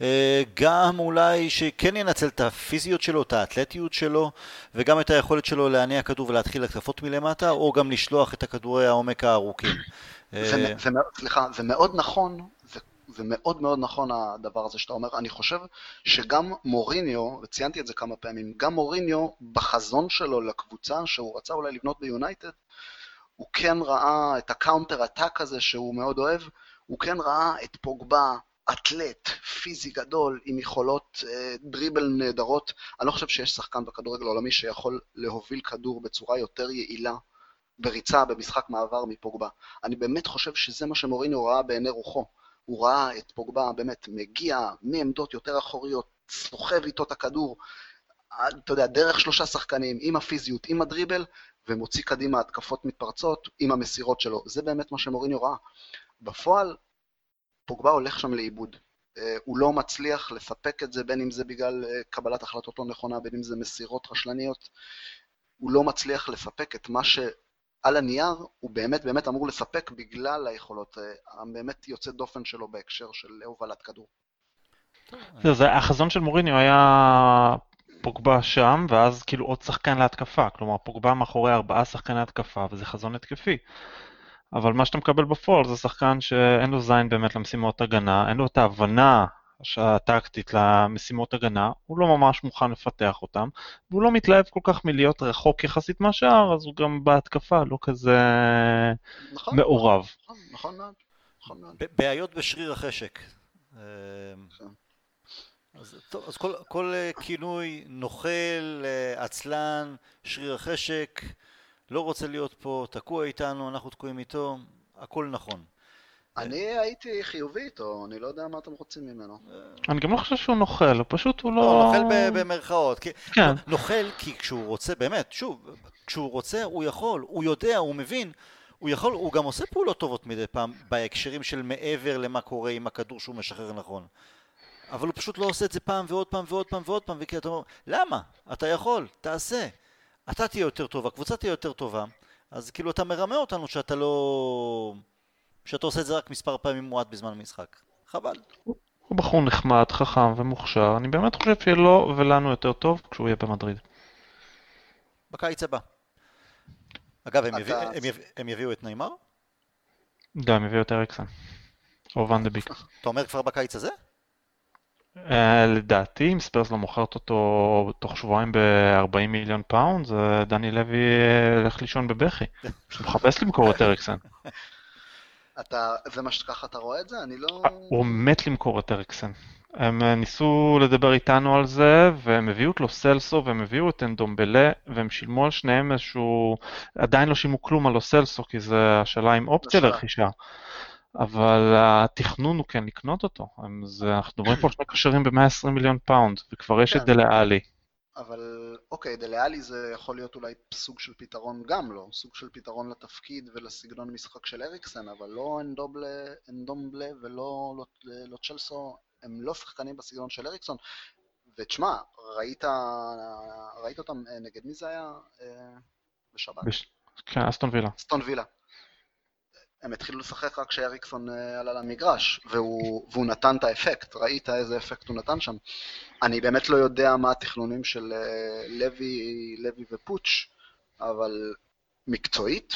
אה, גם אולי שכן ינצל את הפיזיות שלו, את האתלטיות שלו, וגם את היכולת שלו להניע כדור ולהתחיל התקפות מלמטה, או גם לשלוח את הכדורי העומק הארוכים. אה, סליחה, זה מאוד נכון, זה, זה מאוד מאוד נכון הדבר הזה שאתה אומר. אני חושב שגם מוריניו, וציינתי את זה כמה פעמים, גם מוריניו בחזון שלו לקבוצה שהוא רצה אולי לבנות ביונייטד, הוא כן ראה את ה counter attack הזה שהוא מאוד אוהב, הוא כן ראה את פוגבה, אתלט, פיזי גדול, עם יכולות אה, dribble נהדרות. אני לא חושב שיש שחקן בכדורגל העולמי שיכול להוביל כדור בצורה יותר יעילה בריצה, במשחק מעבר מפוגבה. אני באמת חושב שזה מה שמוריניו ראה בעיני רוחו. הוא ראה את פוגבה באמת מגיע מעמדות יותר אחוריות, סוחב איתו את הכדור, אתה יודע, דרך שלושה שחקנים, עם הפיזיות, עם הדריבל, ומוציא קדימה התקפות מתפרצות עם המסירות שלו. זה באמת מה שמוריניו ראה. בפועל, פוגבה הולך שם לאיבוד. אה, הוא לא מצליח לספק את זה, בין אם זה בגלל אה, קבלת החלטות לא נכונה, בין אם זה מסירות רשלניות. הוא לא מצליח לספק את מה שעל הנייר הוא באמת באמת אמור לספק בגלל היכולות אה, הבאמת יוצא דופן שלו בהקשר של הובלת כדור. זה, החזון של מוריניו היה פוגבה שם, ואז כאילו עוד שחקן להתקפה. כלומר, פוגבה מאחורי ארבעה שחקני התקפה, וזה חזון התקפי. אבל מה שאתה מקבל בפועל זה שחקן שאין לו זין באמת למשימות הגנה, אין לו את ההבנה הטקטית למשימות הגנה, הוא לא ממש מוכן לפתח אותם, והוא לא מתלהב כל כך מלהיות רחוק יחסית מהשאר, אז הוא גם בהתקפה לא כזה נכון, מעורב. נכון, נכון מאוד. נכון מאוד. בעיות בשריר החשק. אז, טוב, אז כל, כל אה, כינוי נוכל, אה, עצלן, שריר החשק, לא רוצה להיות פה, תקוע איתנו, אנחנו תקועים איתו, הכל נכון. אני הייתי חיובי איתו, אני לא יודע מה אתם רוצים ממנו. אני גם לא חושב שהוא נוכל, פשוט הוא לא... לא, נוכל במרכאות. כן. נוכל כי כשהוא רוצה, באמת, שוב, כשהוא רוצה הוא יכול, הוא יודע, הוא מבין, הוא יכול, הוא גם עושה פעולות טובות מדי פעם בהקשרים של מעבר למה קורה עם הכדור שהוא משחרר נכון. אבל הוא פשוט לא עושה את זה פעם ועוד פעם ועוד פעם ועוד פעם, וכי אתה אומר, למה? אתה יכול, תעשה. אתה תהיה יותר טוב, הקבוצה תהיה יותר טובה, אז כאילו אתה מרמה אותנו שאתה לא... שאתה עושה את זה רק מספר פעמים מועט בזמן המשחק. חבל. הוא בחור נחמד, חכם ומוכשר, אני באמת חושב שיהיה לו ולנו יותר טוב כשהוא יהיה במדריד. בקיץ הבא. אגב, הם, יביא, הם, יביא, הם יביאו את ניימאר? לא, הם יביאו את אריקסן. או ואן דה ביק. אתה אומר כבר בקיץ הזה? אה, לדעתי, אם ספרס לא מוכרת אותו תוך שבועיים ב-40 מיליון פאונד, דני לוי ילך לישון בבכי. הוא מחפש למכור את אריקסן. אתה, זה מה שככה אתה רואה את זה? אני לא... הוא מת למכור את אריקסן. הם אה, ניסו לדבר איתנו על זה, והם הביאו את לו סלסו, והם הביאו את אנדומבלה, והם שילמו על שניהם איזשהו... עדיין לא שילמו כלום על לו סלסו, כי זה השאלה עם אופציה לרכישה. אבל התכנון הוא כן לקנות אותו. זה, אנחנו מדברים פה על שני קשרים ב-120 מיליון פאונד, וכבר יש כן. את דלה אלי. אבל אוקיי, דלה אלי זה יכול להיות אולי סוג של פתרון גם לא, סוג של פתרון לתפקיד ולסגנון משחק של אריקסן, אבל לא אנדובלה, אנדומבלה ולא לא, לו סלסו, הם לא שחקנים בסגנון של אריקסן. ותשמע, ראית, ראית אותם נגד מי זה היה אה, בשבת? בש... כן, אסטון וילה. אסטון וילה. הם התחילו לשחק רק כשאריקסון אה, עלה למגרש, והוא, והוא נתן את האפקט, ראית איזה אפקט הוא נתן שם. אני באמת לא יודע מה התכנונים של אה, לוי, לוי ופוטש, אבל מקצועית,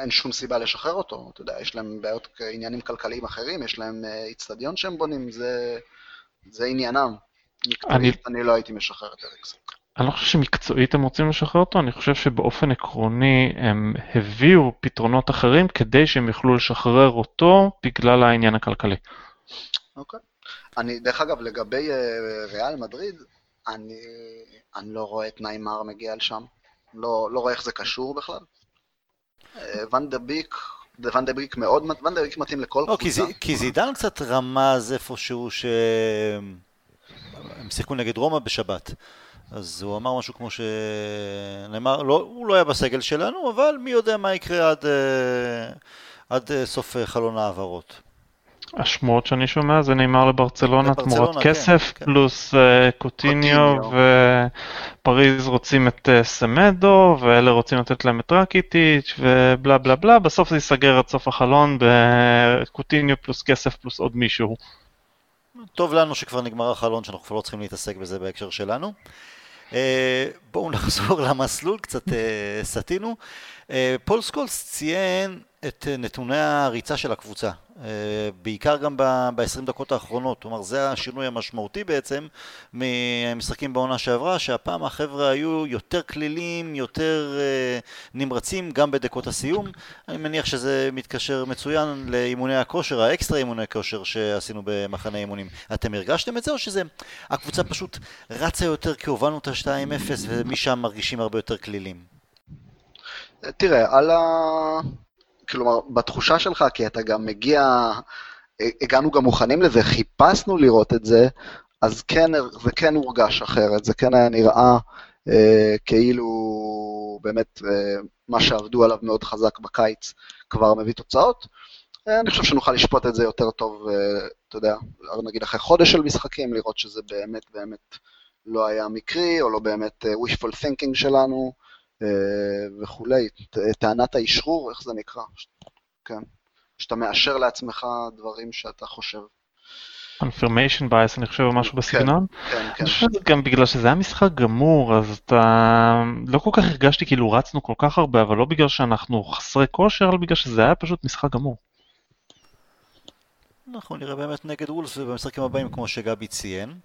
אין שום סיבה לשחרר אותו. אתה יודע, יש להם בעיות, עניינים כלכליים אחרים, יש להם אה, איצטדיון שהם בונים, זה, זה עניינם. מקצועית, אני... אני לא הייתי משחרר את אריקסן. אני לא חושב שמקצועית הם רוצים לשחרר אותו, אני חושב שבאופן עקרוני הם הביאו פתרונות אחרים כדי שהם יוכלו לשחרר אותו בגלל העניין הכלכלי. אוקיי. אני, דרך אגב, לגבי אה, ריאל מדריד, אני, אני לא רואה את ניימר מגיע לשם. לא, לא רואה איך זה קשור בכלל. אה, ואן דה ביק, ואן דה ביק מאוד, ואן דה ביק מתאים לכל לא, קבוצה. כי, כי זידן קצת רמז איפשהו שהם שיחקו נגד רומא בשבת. אז הוא אמר משהו כמו ש... נאמר, לא, הוא לא היה בסגל שלנו, אבל מי יודע מה יקרה עד, אה, עד אה, סוף אה, חלון ההעברות. השמועות שאני שומע זה נאמר לברצלונה תמורת כן, כסף כן. פלוס uh, קוטיניו ופריז רוצים את uh, סמדו ואלה רוצים לתת להם את רקיטיץ' ובלה בלה בלה בסוף זה ייסגר עד סוף החלון בקוטיניו פלוס כסף פלוס עוד מישהו. טוב לנו שכבר נגמר החלון שאנחנו כבר לא צריכים להתעסק בזה בהקשר שלנו. אה, בואו נחזור למסלול, קצת אה, סטינו. Uh, פול סקולס ציין את נתוני הריצה של הקבוצה. אה, בעיקר גם ב-20 דקות האחרונות, כלומר זה השינוי המשמעותי בעצם ממשחקים בעונה שעברה, שהפעם החבר'ה היו יותר קלילים, יותר אה, נמרצים גם בדקות הסיום. אני מניח שזה מתקשר מצוין לאימוני הכושר, האקסטרה אימוני הכושר שעשינו במחנה אימונים. אתם הרגשתם את זה או שזה, הקבוצה פשוט רצה יותר כי הובלנו את ה-2-0 ומשם מרגישים הרבה יותר כלילים? תראה, על ה... כלומר, בתחושה שלך, כי אתה גם מגיע, הגענו גם מוכנים לזה, חיפשנו לראות את זה, אז כן, זה כן הורגש אחרת, זה כן היה נראה אה, כאילו באמת אה, מה שעבדו עליו מאוד חזק בקיץ כבר מביא תוצאות. אה, אני חושב שנוכל לשפוט את זה יותר טוב, אה, אתה יודע, נגיד אחרי חודש של משחקים, לראות שזה באמת באמת לא היה מקרי, או לא באמת אה, wishful thinking שלנו. אה, וכולי, טענת האשרור, איך זה נקרא? כן, שאתה מאשר לעצמך דברים שאתה חושב. confirmation bias אני חושב או משהו כן, בסגנון. כן, כן. אני חושב שזה גם בגלל שזה היה משחק גמור אז אתה לא כל כך הרגשתי כאילו רצנו כל כך הרבה אבל לא בגלל שאנחנו חסרי כושר אלא בגלל שזה היה פשוט משחק גמור. אנחנו נראה באמת נגד וולס ובמשחקים הבאים כמו שגבי ציין.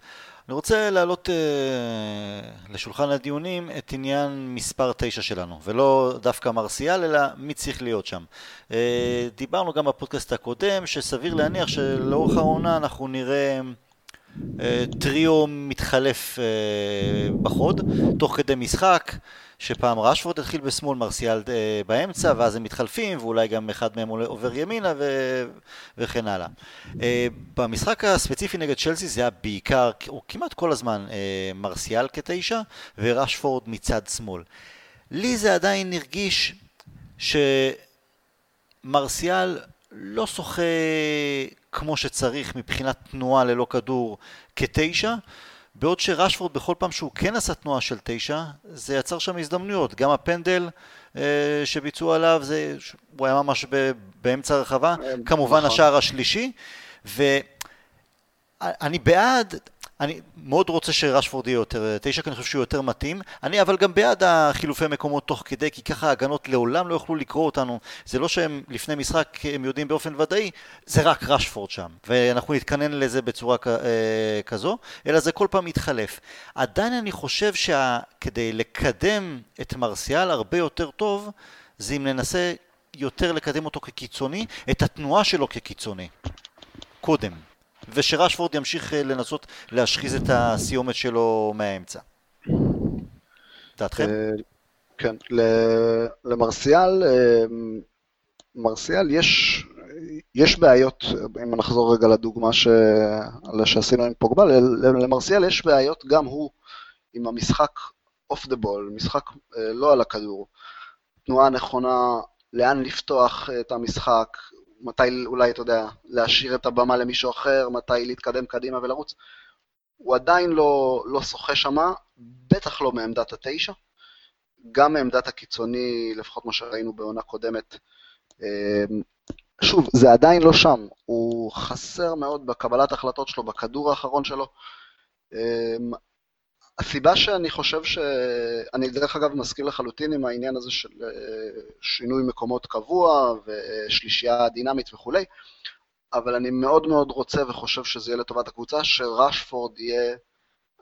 אני רוצה להעלות אה, לשולחן הדיונים את עניין מספר 9 שלנו, ולא דווקא מרסיאל, אלא מי צריך להיות שם. אה, דיברנו גם בפודקאסט הקודם, שסביר להניח שלאורך העונה אנחנו נראה אה, טריו מתחלף אה, בחוד, תוך כדי משחק. שפעם רשפורד התחיל בשמאל, מרסיאל אה, באמצע, ואז הם מתחלפים, ואולי גם אחד מהם עובר ימינה ו... וכן הלאה. אה, במשחק הספציפי נגד צ'לסי זה היה בעיקר, או כמעט כל הזמן, אה, מרסיאל כתשע, ורשפורד מצד שמאל. לי זה עדיין הרגיש שמרסיאל לא שוחה כמו שצריך מבחינת תנועה ללא כדור כתשע, בעוד שרשפורד בכל פעם שהוא כן עשה תנועה של תשע, זה יצר שם הזדמנויות. גם הפנדל אה, שביצעו עליו, זה, הוא היה ממש ב, באמצע הרחבה. אה, כמובן נכון. השער השלישי. ואני בעד, אני מאוד רוצה שרשפורד יהיה יותר תשע, כי אני חושב שהוא יותר מתאים. אני אבל גם בעד החילופי מקומות תוך כדי, כי ככה ההגנות לעולם לא יוכלו לקרוא אותנו. זה לא שהם לפני משחק, הם יודעים באופן ודאי, זה רק רשפורד שם. ואנחנו נתכנן לזה בצורה אה, כזו, אלא זה כל פעם מתחלף. עדיין אני חושב שכדי לקדם את מרסיאל הרבה יותר טוב, זה אם ננסה יותר לקדם אותו כקיצוני, את התנועה שלו כקיצוני. קודם. ושרשפורד ימשיך אה, לנסות להשחיז את הסיומת שלו מהאמצע. דעתכם? אה, כן, למרסיאל, אה, מרסיאל יש, יש בעיות, אם נחזור רגע לדוגמה ש... שעשינו עם פוגבל, למרסיאל יש בעיות גם הוא עם המשחק אוף דה בול, משחק לא על הכדור, תנועה נכונה, לאן לפתוח את המשחק, מתי אולי, אתה יודע, להשאיר את הבמה למישהו אחר, מתי להתקדם קדימה ולרוץ. הוא עדיין לא, לא שוחה שמה, בטח לא מעמדת התשע, גם מעמדת הקיצוני, לפחות מה שראינו בעונה קודמת. אמ, שוב, זה עדיין לא שם, הוא חסר מאוד בקבלת החלטות שלו, בכדור האחרון שלו. אמ, הסיבה שאני חושב ש... אני דרך אגב מסכים לחלוטין עם העניין הזה של אה, שינוי מקומות קבוע ושלישייה דינמית וכולי, אבל אני מאוד מאוד רוצה וחושב שזה יהיה לטובת הקבוצה, שרשפורד יהיה,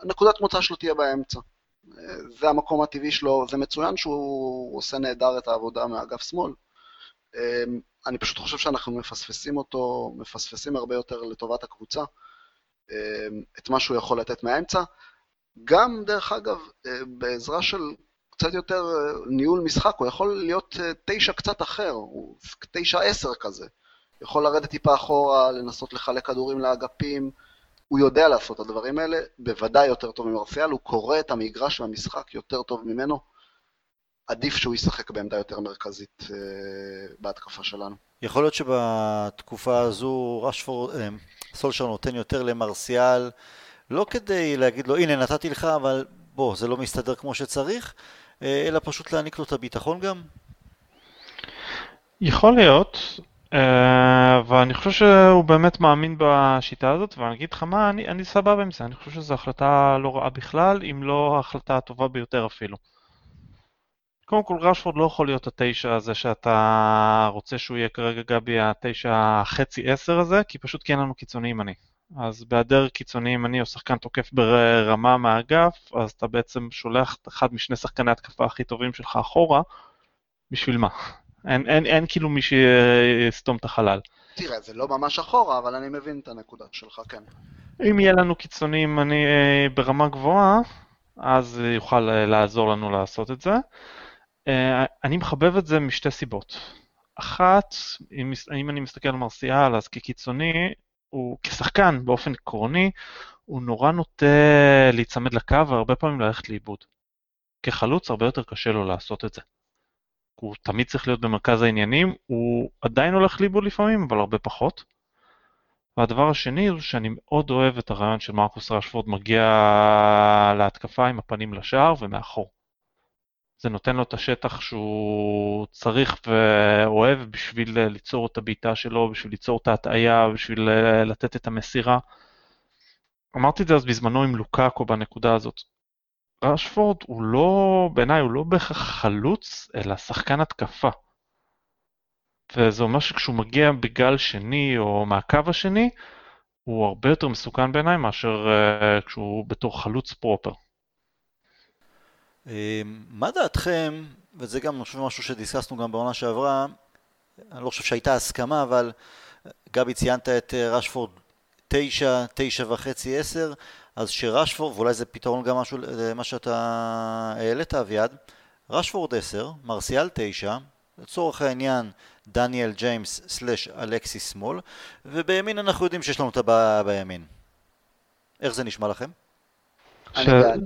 נקודת מוצא שלו תהיה באמצע. זה המקום הטבעי שלו, זה מצוין שהוא עושה נהדר את העבודה מאגף שמאל. אה, אני פשוט חושב שאנחנו מפספסים אותו, מפספסים הרבה יותר לטובת הקבוצה, אה, את מה שהוא יכול לתת מהאמצע. גם, דרך אגב, אה, בעזרה של קצת יותר אה, ניהול משחק, הוא יכול להיות אה, תשע קצת אחר, הוא תשע עשר כזה. יכול לרדת טיפה אחורה, לנסות לחלק כדורים לאגפים, הוא יודע לעשות את הדברים האלה, בוודאי יותר טוב ממרסיאל, הוא קורא את המגרש והמשחק יותר טוב ממנו. עדיף שהוא ישחק בעמדה יותר מרכזית בהתקפה שלנו. יכול להיות שבתקופה הזו רשפורד, אה, סולשר נותן יותר למרסיאל, לא כדי להגיד לו, הנה נתתי לך, אבל בוא, זה לא מסתדר כמו שצריך, אה, אלא פשוט להעניק לו את הביטחון גם? יכול להיות, ואני חושב שהוא באמת מאמין בשיטה הזאת, ואני אגיד לך מה, אני, אני סבבה עם זה, אני חושב שזו החלטה לא רעה בכלל, אם לא ההחלטה הטובה ביותר אפילו. קודם כל רשפורד לא יכול להיות התשע הזה שאתה רוצה שהוא יהיה כרגע גבי התשע חצי עשר הזה, כי פשוט כי אין לנו קיצוני ימני. אז בהיעדר קיצוני ימני או שחקן תוקף ברמה מהאגף, אז אתה בעצם שולח אחד משני שחקני התקפה הכי טובים שלך אחורה, בשביל מה? אין, אין, אין כאילו מי שיסתום את החלל. תראה, זה לא ממש אחורה, אבל אני מבין את הנקודה שלך, כן. אם יהיה לנו קיצוני ימני אה, ברמה גבוהה, אז יוכל אה, לעזור לנו לעשות את זה. אה, אני מחבב את זה משתי סיבות. אחת, אם, אם אני מסתכל על מרסיאל, אז כקיצוני, הוא כשחקן באופן עקרוני, הוא נורא נוטה להיצמד לקו והרבה פעמים ללכת לאיבוד. כחלוץ הרבה יותר קשה לו לעשות את זה. הוא תמיד צריך להיות במרכז העניינים, הוא עדיין הולך לאיבוד לפעמים, אבל הרבה פחות. והדבר השני הוא שאני מאוד אוהב את הרעיון של מרקוס רשפורד מגיע להתקפה עם הפנים לשער ומאחור. זה נותן לו את השטח שהוא צריך ואוהב בשביל ליצור את הבעיטה שלו, בשביל ליצור את ההטעיה, בשביל לתת את המסירה. אמרתי את זה אז בזמנו עם לוקאקו בנקודה הזאת. רשפורד הוא לא, בעיניי הוא לא בהכרח חלוץ, אלא שחקן התקפה. וזה אומר שכשהוא מגיע בגל שני או מהקו השני, הוא הרבה יותר מסוכן בעיניי מאשר uh, כשהוא בתור חלוץ פרופר. אמ, מה דעתכם, וזה גם אני חושב משהו שדיסקסנו גם בעונה שעברה, אני לא חושב שהייתה הסכמה, אבל גבי ציינת את אה, רשפורד תשע, תשע וחצי, עשר, אז שרשפורד, ואולי זה פתרון גם משהו למה שאתה העלית אביעד, רשפורד עשר, מרסיאל תשע, לצורך העניין דניאל ג'יימס slash אלכסיס שמאל, ובימין אנחנו יודעים שיש לנו את הבעיה בימין. איך זה נשמע לכם? אני בעד.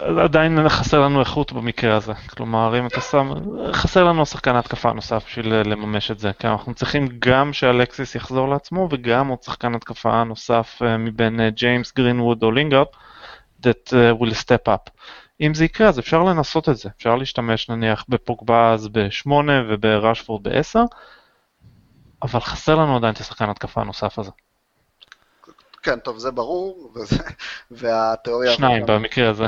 עדיין חסר לנו איכות במקרה הזה. כלומר, אם אתה שם, חסר לנו שחקן התקפה נוסף בשביל לממש את זה. כי אנחנו צריכים גם שאלקסיס יחזור לעצמו וגם עוד שחקן התקפה נוסף אה, מבין אה, ג'יימס גרינווד או לינגארד, that אה, will step up. אם זה יקרה אז אפשר לנסות את זה, אפשר להשתמש נניח בפוגבה אז ב-8 ובראשפורד ב-10, אבל חסר לנו עדיין את השחקן התקפה הנוסף הזה. כן, טוב, זה ברור, וזה, והתיאוריה... שניים גם, במקרה הזה.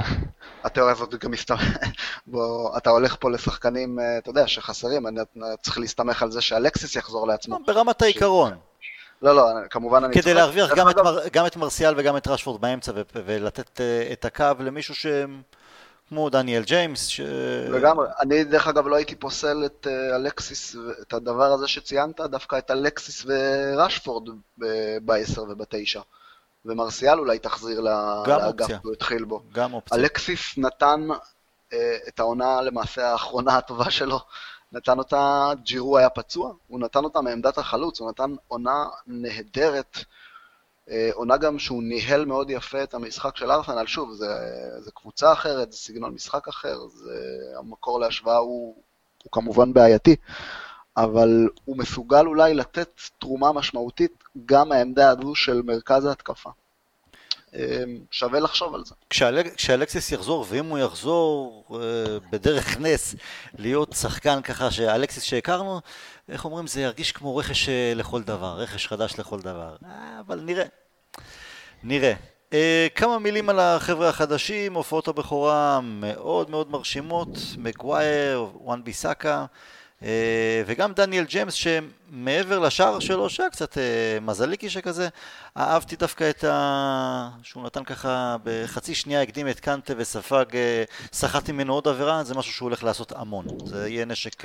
התיאוריה הזאת גם מסתמך... בוא, אתה הולך פה לשחקנים, אה, אתה יודע, שחסרים, אני צריך להסתמך על זה שאלקסיס יחזור לעצמו. ברמת העיקרון. לא, לא, כמובן אני... כדי להרוויח גם, את מר, גם את מרסיאל וגם את רשפורד באמצע ולתת uh, את הקו למישהו ש... כמו דניאל ג'יימס. ש... לגמרי. אני דרך אגב לא הייתי פוסל את uh, אלקסיס, את הדבר הזה שציינת, דווקא את אלקסיס ורשפורד ב-10 וב-9. ומרסיאל אולי תחזיר לאגף שהוא התחיל בו. גם אופציה. אלקסיס נתן uh, את העונה למעשה האחרונה הטובה שלו, נתן אותה, ג'ירו היה פצוע, הוא נתן אותה מעמדת החלוץ, הוא נתן עונה נהדרת, uh, עונה גם שהוא ניהל מאוד יפה את המשחק של ארסנל, שוב, זה, זה קבוצה אחרת, זה סגנון משחק אחר, זה, המקור להשוואה הוא, הוא כמובן בעייתי. אבל הוא מסוגל אולי לתת תרומה משמעותית גם מהעמדה הזו של מרכז ההתקפה. אמ, שווה לחשוב על זה. כשאלקסיס יחזור, ואם הוא יחזור אה, בדרך נס להיות שחקן ככה, שאלקסיס שהכרנו, איך אומרים, זה ירגיש כמו רכש אה, לכל דבר, רכש חדש לכל דבר. אה, אבל נראה. נראה. כמה מילים על החבר'ה החדשים, הופעות הבכורה מאוד מאוד מרשימות, מגווייר, וואן ביסאקה. אה, וגם דניאל ג'יימס שמעבר לשער שלו, שהיה קצת אה, מזליקי שכזה, אהבתי דווקא את ה... שהוא נתן ככה בחצי שנייה הקדים את קנטה וספג, אה, סחט ממנו עוד עבירה, זה משהו שהוא הולך לעשות המון. זה יהיה נשק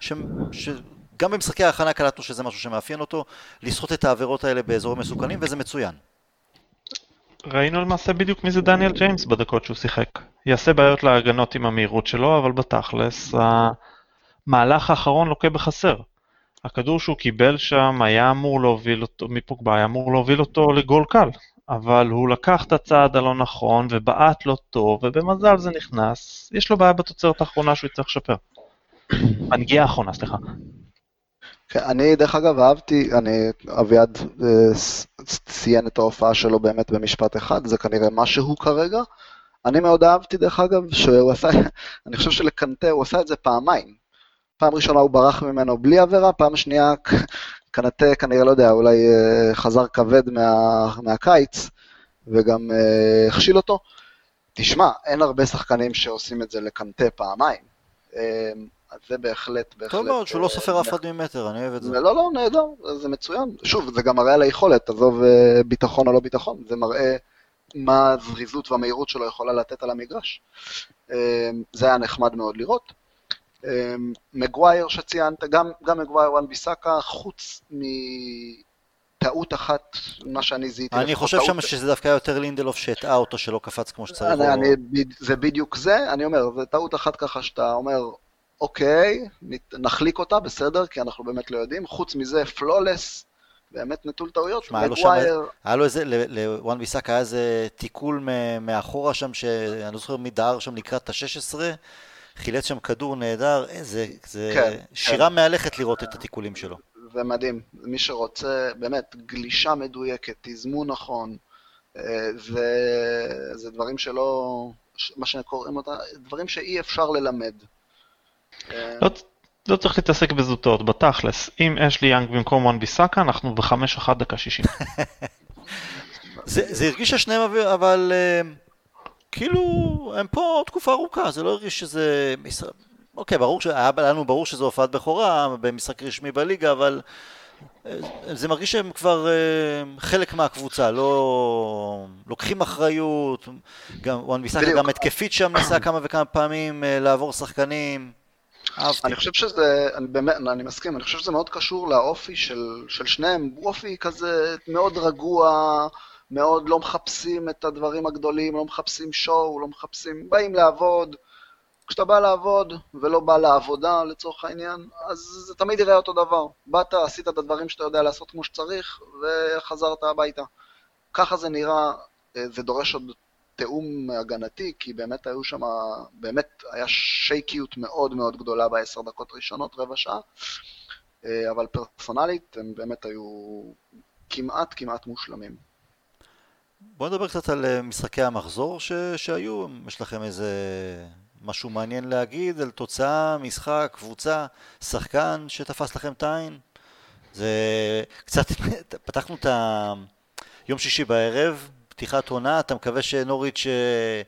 ש... ש... גם במשחקי ההכנה קלטנו שזה משהו שמאפיין אותו, לסחוט את העבירות האלה באזורים מסוכנים, וזה מצוין. ראינו למעשה בדיוק מי זה דניאל ג'יימס בדקות שהוא שיחק. יעשה בעיות להגנות עם המהירות שלו, אבל בתכלס, המהלך האחרון לוקה בחסר. הכדור שהוא קיבל שם היה אמור להוביל אותו, מפוגבה היה אמור להוביל אותו לגול קל. אבל הוא לקח את הצעד הלא נכון ובעט לא טוב, ובמזל זה נכנס. יש לו בעיה בתוצרת האחרונה שהוא יצטרך לשפר. הנגיעה האחרונה, סליחה. כן, אני, דרך אגב, אהבתי, אני, אביעד אה, ציין את ההופעה שלו באמת במשפט אחד, זה כנראה מה שהוא כרגע. אני מאוד אהבתי, דרך אגב, שהוא עשה, אני חושב שלקנטה הוא עשה את זה פעמיים. פעם ראשונה הוא ברח ממנו בלי עבירה, פעם שנייה קנטה כנראה, לא יודע, אולי אה, חזר כבד מה, מהקיץ, וגם אה, הכשיל אותו. תשמע, אין הרבה שחקנים שעושים את זה לקנטה פעמיים. אז זה בהחלט, בהחלט... טוב מאוד, שהוא לא סופר אף אחד ממטר, אני אוהב את זה. לא, לא, נהדר, זה מצוין. שוב, זה גם מראה על היכולת, עזוב ביטחון או לא ביטחון, זה מראה מה הזריזות והמהירות שלו יכולה לתת על המגרש. זה היה נחמד מאוד לראות. אמ, מגווייר שציינת, גם, גם מגווייר וואן ביסאקה, חוץ מטעות אחת, מה שאני זיהיתי. אני חושב שם שזה דווקא יותר לינדלוף שהטעה אותו שלא קפץ כמו שצריך. אני, אני, זה בדיוק זה, אני אומר, זה טעות אחת ככה שאתה אומר, אוקיי, נחליק אותה, בסדר, כי אנחנו באמת לא יודעים. חוץ מזה, פלולס, באמת נטול טעויות. מגווייר... היה לו איזה, לוואן ביסאק היה איזה תיקול מאחורה שם, שאני לא זוכר מי דהר שם לקראת ה-16, חילץ שם כדור נהדר, איזה, זה כן, שירה כן. מהלכת לראות את התיקולים שלו. זה מדהים, מי שרוצה, באמת, גלישה מדויקת, תזמון נכון, אה, זה, זה דברים שלא, מה שקוראים אותה, דברים שאי אפשר ללמד. לא, לא צריך להתעסק בזוטות, בתכלס. אם יש לי יאנג במקום וואן ביסאקה, אנחנו בחמש אחת דקה שישים. זה, זה הרגיש השניהם אבל uh, כאילו הם פה תקופה ארוכה, זה לא הרגיש שזה... אוקיי, ברור שהיה לנו ברור שזו הופעת בכורה במשחק רשמי בליגה, אבל uh, זה מרגיש שהם כבר uh, חלק מהקבוצה, לא לוקחים אחריות, גם וואן ביסאקה גם התקפית שם ניסה כמה וכמה פעמים uh, לעבור שחקנים. אהבתי. אני חושב שזה, אני באמת, אני מסכים, אני חושב שזה מאוד קשור לאופי של, של שניהם, אופי כזה מאוד רגוע, מאוד לא מחפשים את הדברים הגדולים, לא מחפשים שואו, לא מחפשים, באים לעבוד. כשאתה בא לעבוד ולא בא לעבודה לצורך העניין, אז זה תמיד יראה אותו דבר. באת, עשית את הדברים שאתה יודע לעשות כמו שצריך, וחזרת הביתה. ככה זה נראה, אה, זה דורש עוד תיאום הגנתי, כי באמת היו שם, באמת היה שייקיות מאוד מאוד גדולה בעשר דקות ראשונות, רבע שעה, אה, אבל פרסונלית הם באמת היו כמעט כמעט מושלמים. בואו נדבר קצת על אה, משחקי המחזור ש... שהיו, יש לכם איזה משהו מעניין להגיד על תוצאה, משחק, קבוצה, שחקן שתפס לכם את העין? זה קצת, פתחנו את ה... יום שישי בערב, פתיחת עונה, אתה מקווה שנוריץ' אה,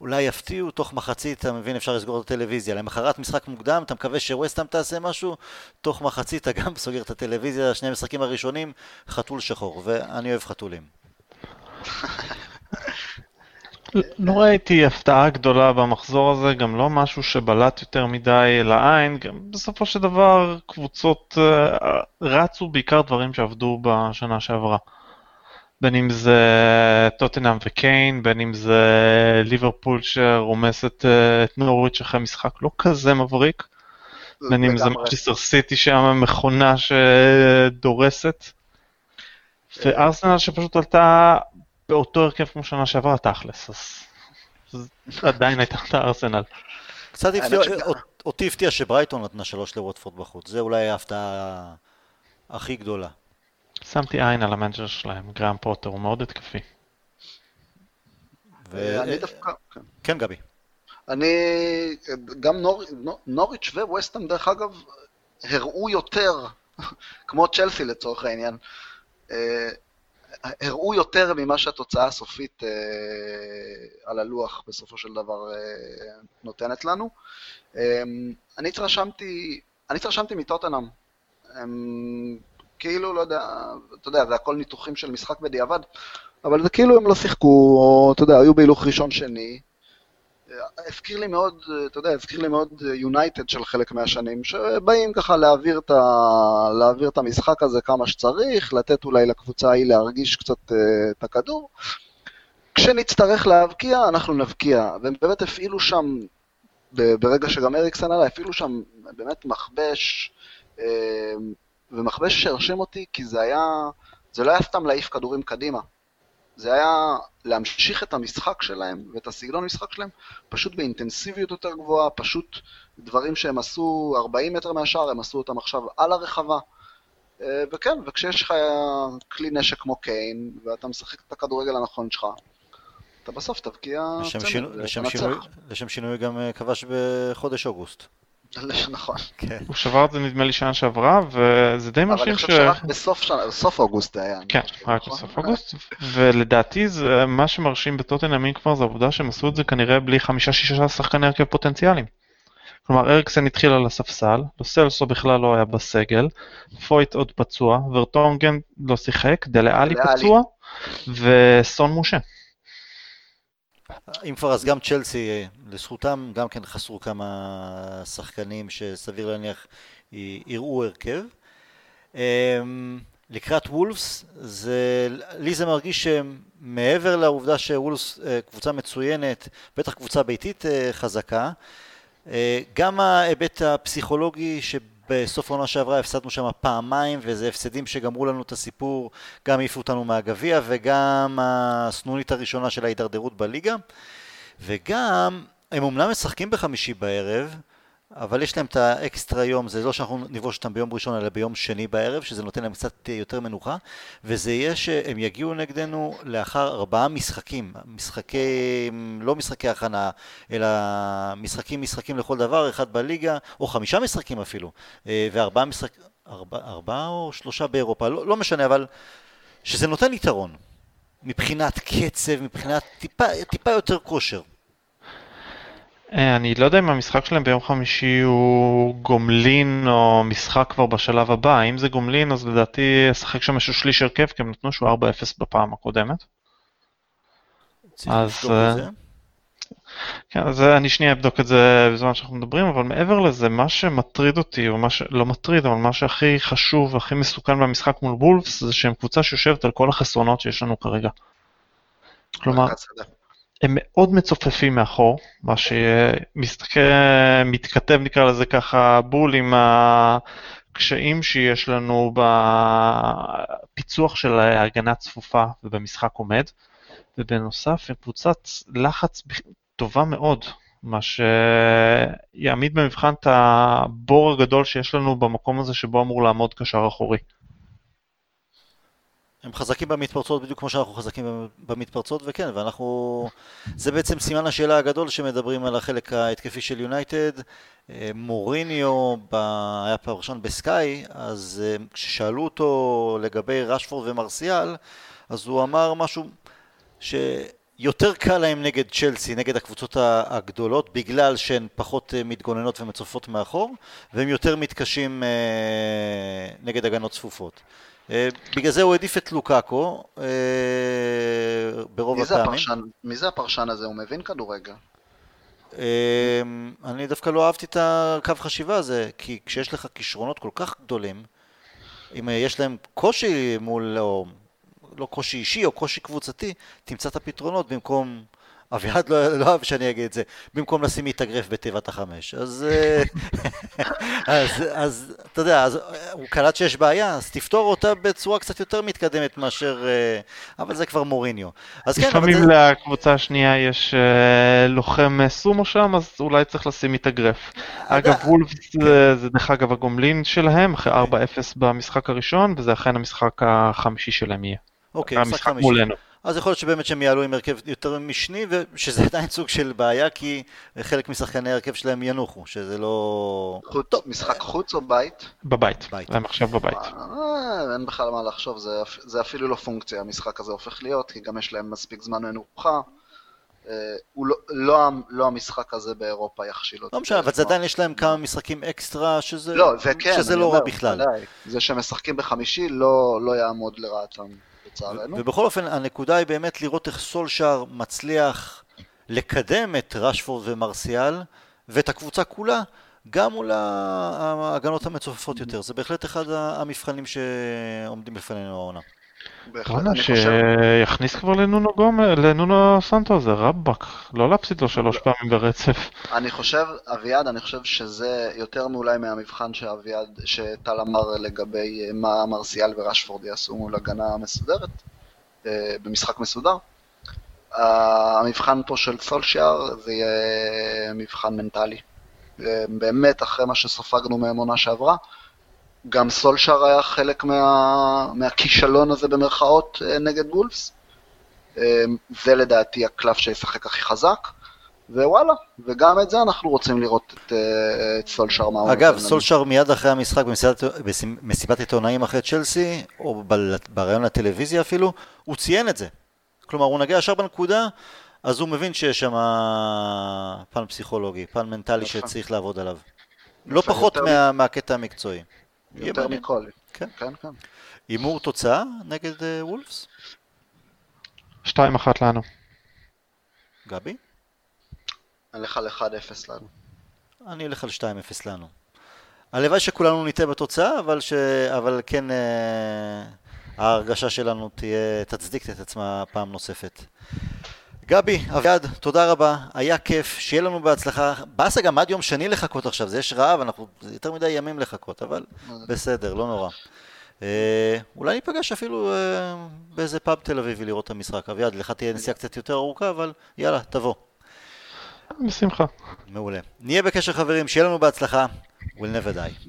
אולי יפתיעו תוך מחצית, אתה מבין, אפשר לסגור את הטלוויזיה. למחרת משחק מוקדם, אתה מקווה שווסטאם תעשה משהו, תוך מחצית אתה גם סוגר את הטלוויזיה, שני המשחקים הראשונים, חתול שחור, ואני אוהב חתולים. לא ראיתי הפתעה גדולה במחזור הזה, גם לא משהו שבלט יותר מדי לעין, גם בסופו של דבר קבוצות uh, רצו בעיקר דברים שעבדו בשנה שעברה. בין אם זה טוטנאם וקיין, בין אם זה ליברפול שרומסת אה, את נורוביץ' אחרי משחק לא כזה מבריק, בין אם זה מנצ'סטר סיטי שם מכונה שדורסת, וארסנל שפשוט עלתה באותו הרכב כמו שנה שעברה תכלס, אז עדיין הייתה את הארסנל. קצת אותי הפתיע שברייטון נתנה שלוש לווטפורד בחוץ, זה אולי ההפתעה הכי גדולה. שמתי עין על ה manager שלהם, גראם פוטר, הוא מאוד התקפי. ואני דווקא... כן. כן, גבי. אני, גם נור, נוריץ' וווסטהאם, דרך אגב, הראו יותר, כמו צ'לסי לצורך העניין, אה, הראו יותר ממה שהתוצאה הסופית אה, על הלוח בסופו של דבר אה, נותנת לנו. אני התרשמתי, אני התרשמתי מטוטנאם. הם כאילו, לא יודע, אתה יודע, זה הכל ניתוחים של משחק בדיעבד, אבל זה כאילו הם לא שיחקו, או אתה יודע, היו בהילוך ראשון-שני. הזכיר לי מאוד, אתה יודע, הזכיר לי מאוד יונייטד של חלק מהשנים, שבאים ככה להעביר את, ה... להעביר את המשחק הזה כמה שצריך, לתת אולי לקבוצה ההיא להרגיש קצת uh, את הכדור. כשנצטרך להבקיע, אנחנו נבקיע. והם באמת הפעילו שם, ברגע שגם אריקסן עלה, הפעילו שם באמת מכבש uh, ומכבש שהרשים אותי, כי זה היה, זה לא היה סתם להעיף כדורים קדימה. זה היה להמשיך את המשחק שלהם ואת הסגנון המשחק שלהם פשוט באינטנסיביות יותר גבוהה, פשוט דברים שהם עשו 40 מטר מהשאר, הם עשו אותם עכשיו על הרחבה. אה, וכן, וכשיש לך כלי נשק כמו קיין, ואתה משחק את הכדורגל הנכון שלך, אתה בסוף תבקיע צמד ותנצח. לשם שינוי גם אה, כבש בחודש אוגוסט. נכון. כן. הוא שבר את זה נדמה לי שנה שעברה, וזה די מרשים ש... אבל אני חושב שרק בסוף אוגוסט היה. כן, רק נכון? בסוף אוגוסט, ולדעתי זה מה שמרשים בטוטנאם כבר זה העובדה שהם עשו את זה כנראה בלי חמישה-שישה שחקני הרכב פוטנציאליים. כלומר אריקסן התחיל על הספסל, לוסלסו בכלל לא היה בסגל, פויט עוד פצוע, ורטונגן לא שיחק, דלאלי פצוע, וסון מושה. אם כבר אז גם צ'לסי, לזכותם גם כן חסרו כמה שחקנים שסביר להניח יראו הרכב. אמ, לקראת וולפס, זה, לי זה מרגיש שמעבר לעובדה שוולפס אה, קבוצה מצוינת, בטח קבוצה ביתית אה, חזקה, אה, גם ההיבט הפסיכולוגי שבסוף העונה שעברה הפסדנו שם פעמיים וזה הפסדים שגמרו לנו את הסיפור, גם העיפו אותנו מהגביע וגם הסנונית הראשונה של ההידרדרות בליגה. וגם הם אומנם משחקים בחמישי בערב אבל יש להם את האקסטרה יום, זה לא שאנחנו נפגוש אותם ביום ראשון אלא ביום שני בערב, שזה נותן להם קצת יותר מנוחה, וזה יהיה שהם יגיעו נגדנו לאחר ארבעה משחקים, משחקי, לא משחקי הכנה, אלא משחקים משחקים לכל דבר, אחד בליגה, או חמישה משחקים אפילו, אה, וארבעה משחקים, ארבע, ארבעה או שלושה באירופה, לא, לא משנה, אבל שזה נותן יתרון, מבחינת קצב, מבחינת טיפה, טיפה יותר כושר. אה, אני לא יודע אם המשחק שלהם ביום חמישי הוא גומלין או משחק כבר בשלב הבא. אם זה גומלין, אז לדעתי אשחק שם איזשהו שליש הרכב, כי הם נתנו שהוא 4-0 בפעם הקודמת. אז... אה, כן, אז אני שנייה אבדוק את זה בזמן שאנחנו מדברים, אבל מעבר לזה, מה שמטריד אותי, או מה ש... לא מטריד, אבל מה שהכי חשוב והכי מסוכן במשחק מול בולפס, זה שהם קבוצה שיושבת על כל החסרונות שיש לנו כרגע. כלומר, הם מאוד מצופפים מאחור, מה שמתכתב נקרא לזה ככה בול עם הקשיים שיש לנו בפיצוח של הגנה צפופה ובמשחק עומד, ובנוסף הם קבוצת לחץ טובה מאוד, מה שיעמיד במבחן את הבור הגדול שיש לנו במקום הזה שבו אמור לעמוד קשר אחורי. הם חזקים במתפרצות בדיוק כמו שאנחנו חזקים במתפרצות, וכן, ואנחנו... זה בעצם סימן השאלה הגדול שמדברים על החלק ההתקפי של יונייטד. אה, מוריניו ב... היה פרשן בסקאי, אז אה, כששאלו אותו לגבי רשפורד ומרסיאל, אז הוא אמר משהו שיותר קל להם נגד צ'לסי, נגד הקבוצות הגדולות, בגלל שהן פחות אה, מתגוננות ומצופות מאחור, והם יותר מתקשים נגד הגנות צפופות. אה, בגלל זה הוא העדיף את לוקאקו אה, ברוב הפעמים. מי זה הפרשן הזה? הוא מבין כדורגל. אה, אני דווקא לא אהבתי את הקו חשיבה הזה, כי כשיש לך כישרונות כל כך גדולים, אם יש להם קושי מול, או לא קושי אישי או קושי קבוצתי, תמצא את הפתרונות במקום אביעד לא, לא אוהב שאני אגיד את זה, במקום לשים מתאגרף בתיבת החמש. אז, אה, אז, אז אתה יודע, אז, הוא קלט שיש בעיה, אז תפתור אותה בצורה קצת יותר מתקדמת מאשר... אה, אבל זה כבר מוריניו. אז כן, לפעמים זה... לקבוצה השנייה יש uh, לוחם סומו שם, אז אולי צריך לשים מתאגרף. אגב, וולף זה, זה דרך אגב הגומלין שלהם, אחרי 4-0 במשחק הראשון, וזה אכן המשחק החמישי שלהם יהיה. אוקיי, משחק חמישי. מולנו. אז יכול להיות שבאמת שהם יעלו עם הרכב יותר משני, ושזה עדיין סוג של בעיה, כי חלק משחקני ההרכב שלהם ינוחו, שזה לא... טוב, משחק חוץ או בית? בבית, בית. הם עכשיו בבית. אה, אין בכלל מה לחשוב, זה, זה אפילו לא פונקציה, המשחק הזה הופך להיות, כי גם יש להם מספיק זמן מנוחה. אה, לא, לא, לא המשחק הזה באירופה יכשיל אותי. לא משנה, אבל זה עדיין יש להם כמה משחקים אקסטרה, שזה לא, כן, שזה לא רע בכלל. זה שהם משחקים בחמישי לא, לא יעמוד לרעתם. לצערנו. ובכל אופן, הנקודה היא באמת לראות איך סולשאר מצליח לקדם את רשפורד ומרסיאל ואת הקבוצה כולה, גם מול ההגנות המצופפות יותר. זה בהחלט אחד המבחנים שעומדים בפנינו העונה. וואלה, שיכניס כבר לנונו גומר, לנונו סנטו זה רבאק, לא להפסיד לו שלוש פעמים ברצף. אני חושב, אביעד, אני חושב שזה יותר מאולי מהמבחן שאביעד, שטל אמר לגבי מה מרסיאל ורשפורד יעשו מול הגנה מסודרת. אה, במשחק מסודר. המבחן פה של סולשיאר זה יהיה מבחן מנטלי. אה, באמת, אחרי מה שספגנו מהעונה שעברה, גם סולשיאר היה חלק מה, מהכישלון הזה במרכאות נגד וולפס. זה לדעתי הקלף שישחק הכי חזק. ווואלה, וגם את זה אנחנו רוצים לראות את, אה, את סולשר מה אגב, סולשר מיד אחרי המשחק במסיבת עיתונאים אחרי צ'לסי, או בריאיון לטלוויזיה אפילו, הוא ציין את זה. כלומר, הוא נגע ישר בנקודה, אז הוא מבין שיש שם פן פסיכולוגי, פן מנטלי שצריך לעבוד עליו. לא פחות מה, מהקטע המקצועי. יותר מכל. כן, כן. כן. הימור תוצאה נגד uh, וולפס? 2-1 לנו. גבי? אני אלך על 1-0 לנו. אני אלך על 2-0 לנו. הלוואי שכולנו ניטה בתוצאה, אבל, ש... אבל כן אה, ההרגשה שלנו תהיה, תצדיק את עצמה פעם נוספת. גבי, אביעד, תודה רבה, היה כיף, שיהיה לנו בהצלחה. באסה גם עד יום שני לחכות עכשיו, זה יש רעב, אנחנו יותר מדי ימים לחכות, אבל בסדר, לא נורא. אה, אולי ניפגש אפילו אה, באיזה פאב תל אביבי לראות את המשחק. אביעד, לך תהיה נסיעה קצת יותר ארוכה, אבל יאללה, תבוא. בשמחה. מעולה. נהיה בקשר חברים, שיהיה לנו בהצלחה. We'll never die.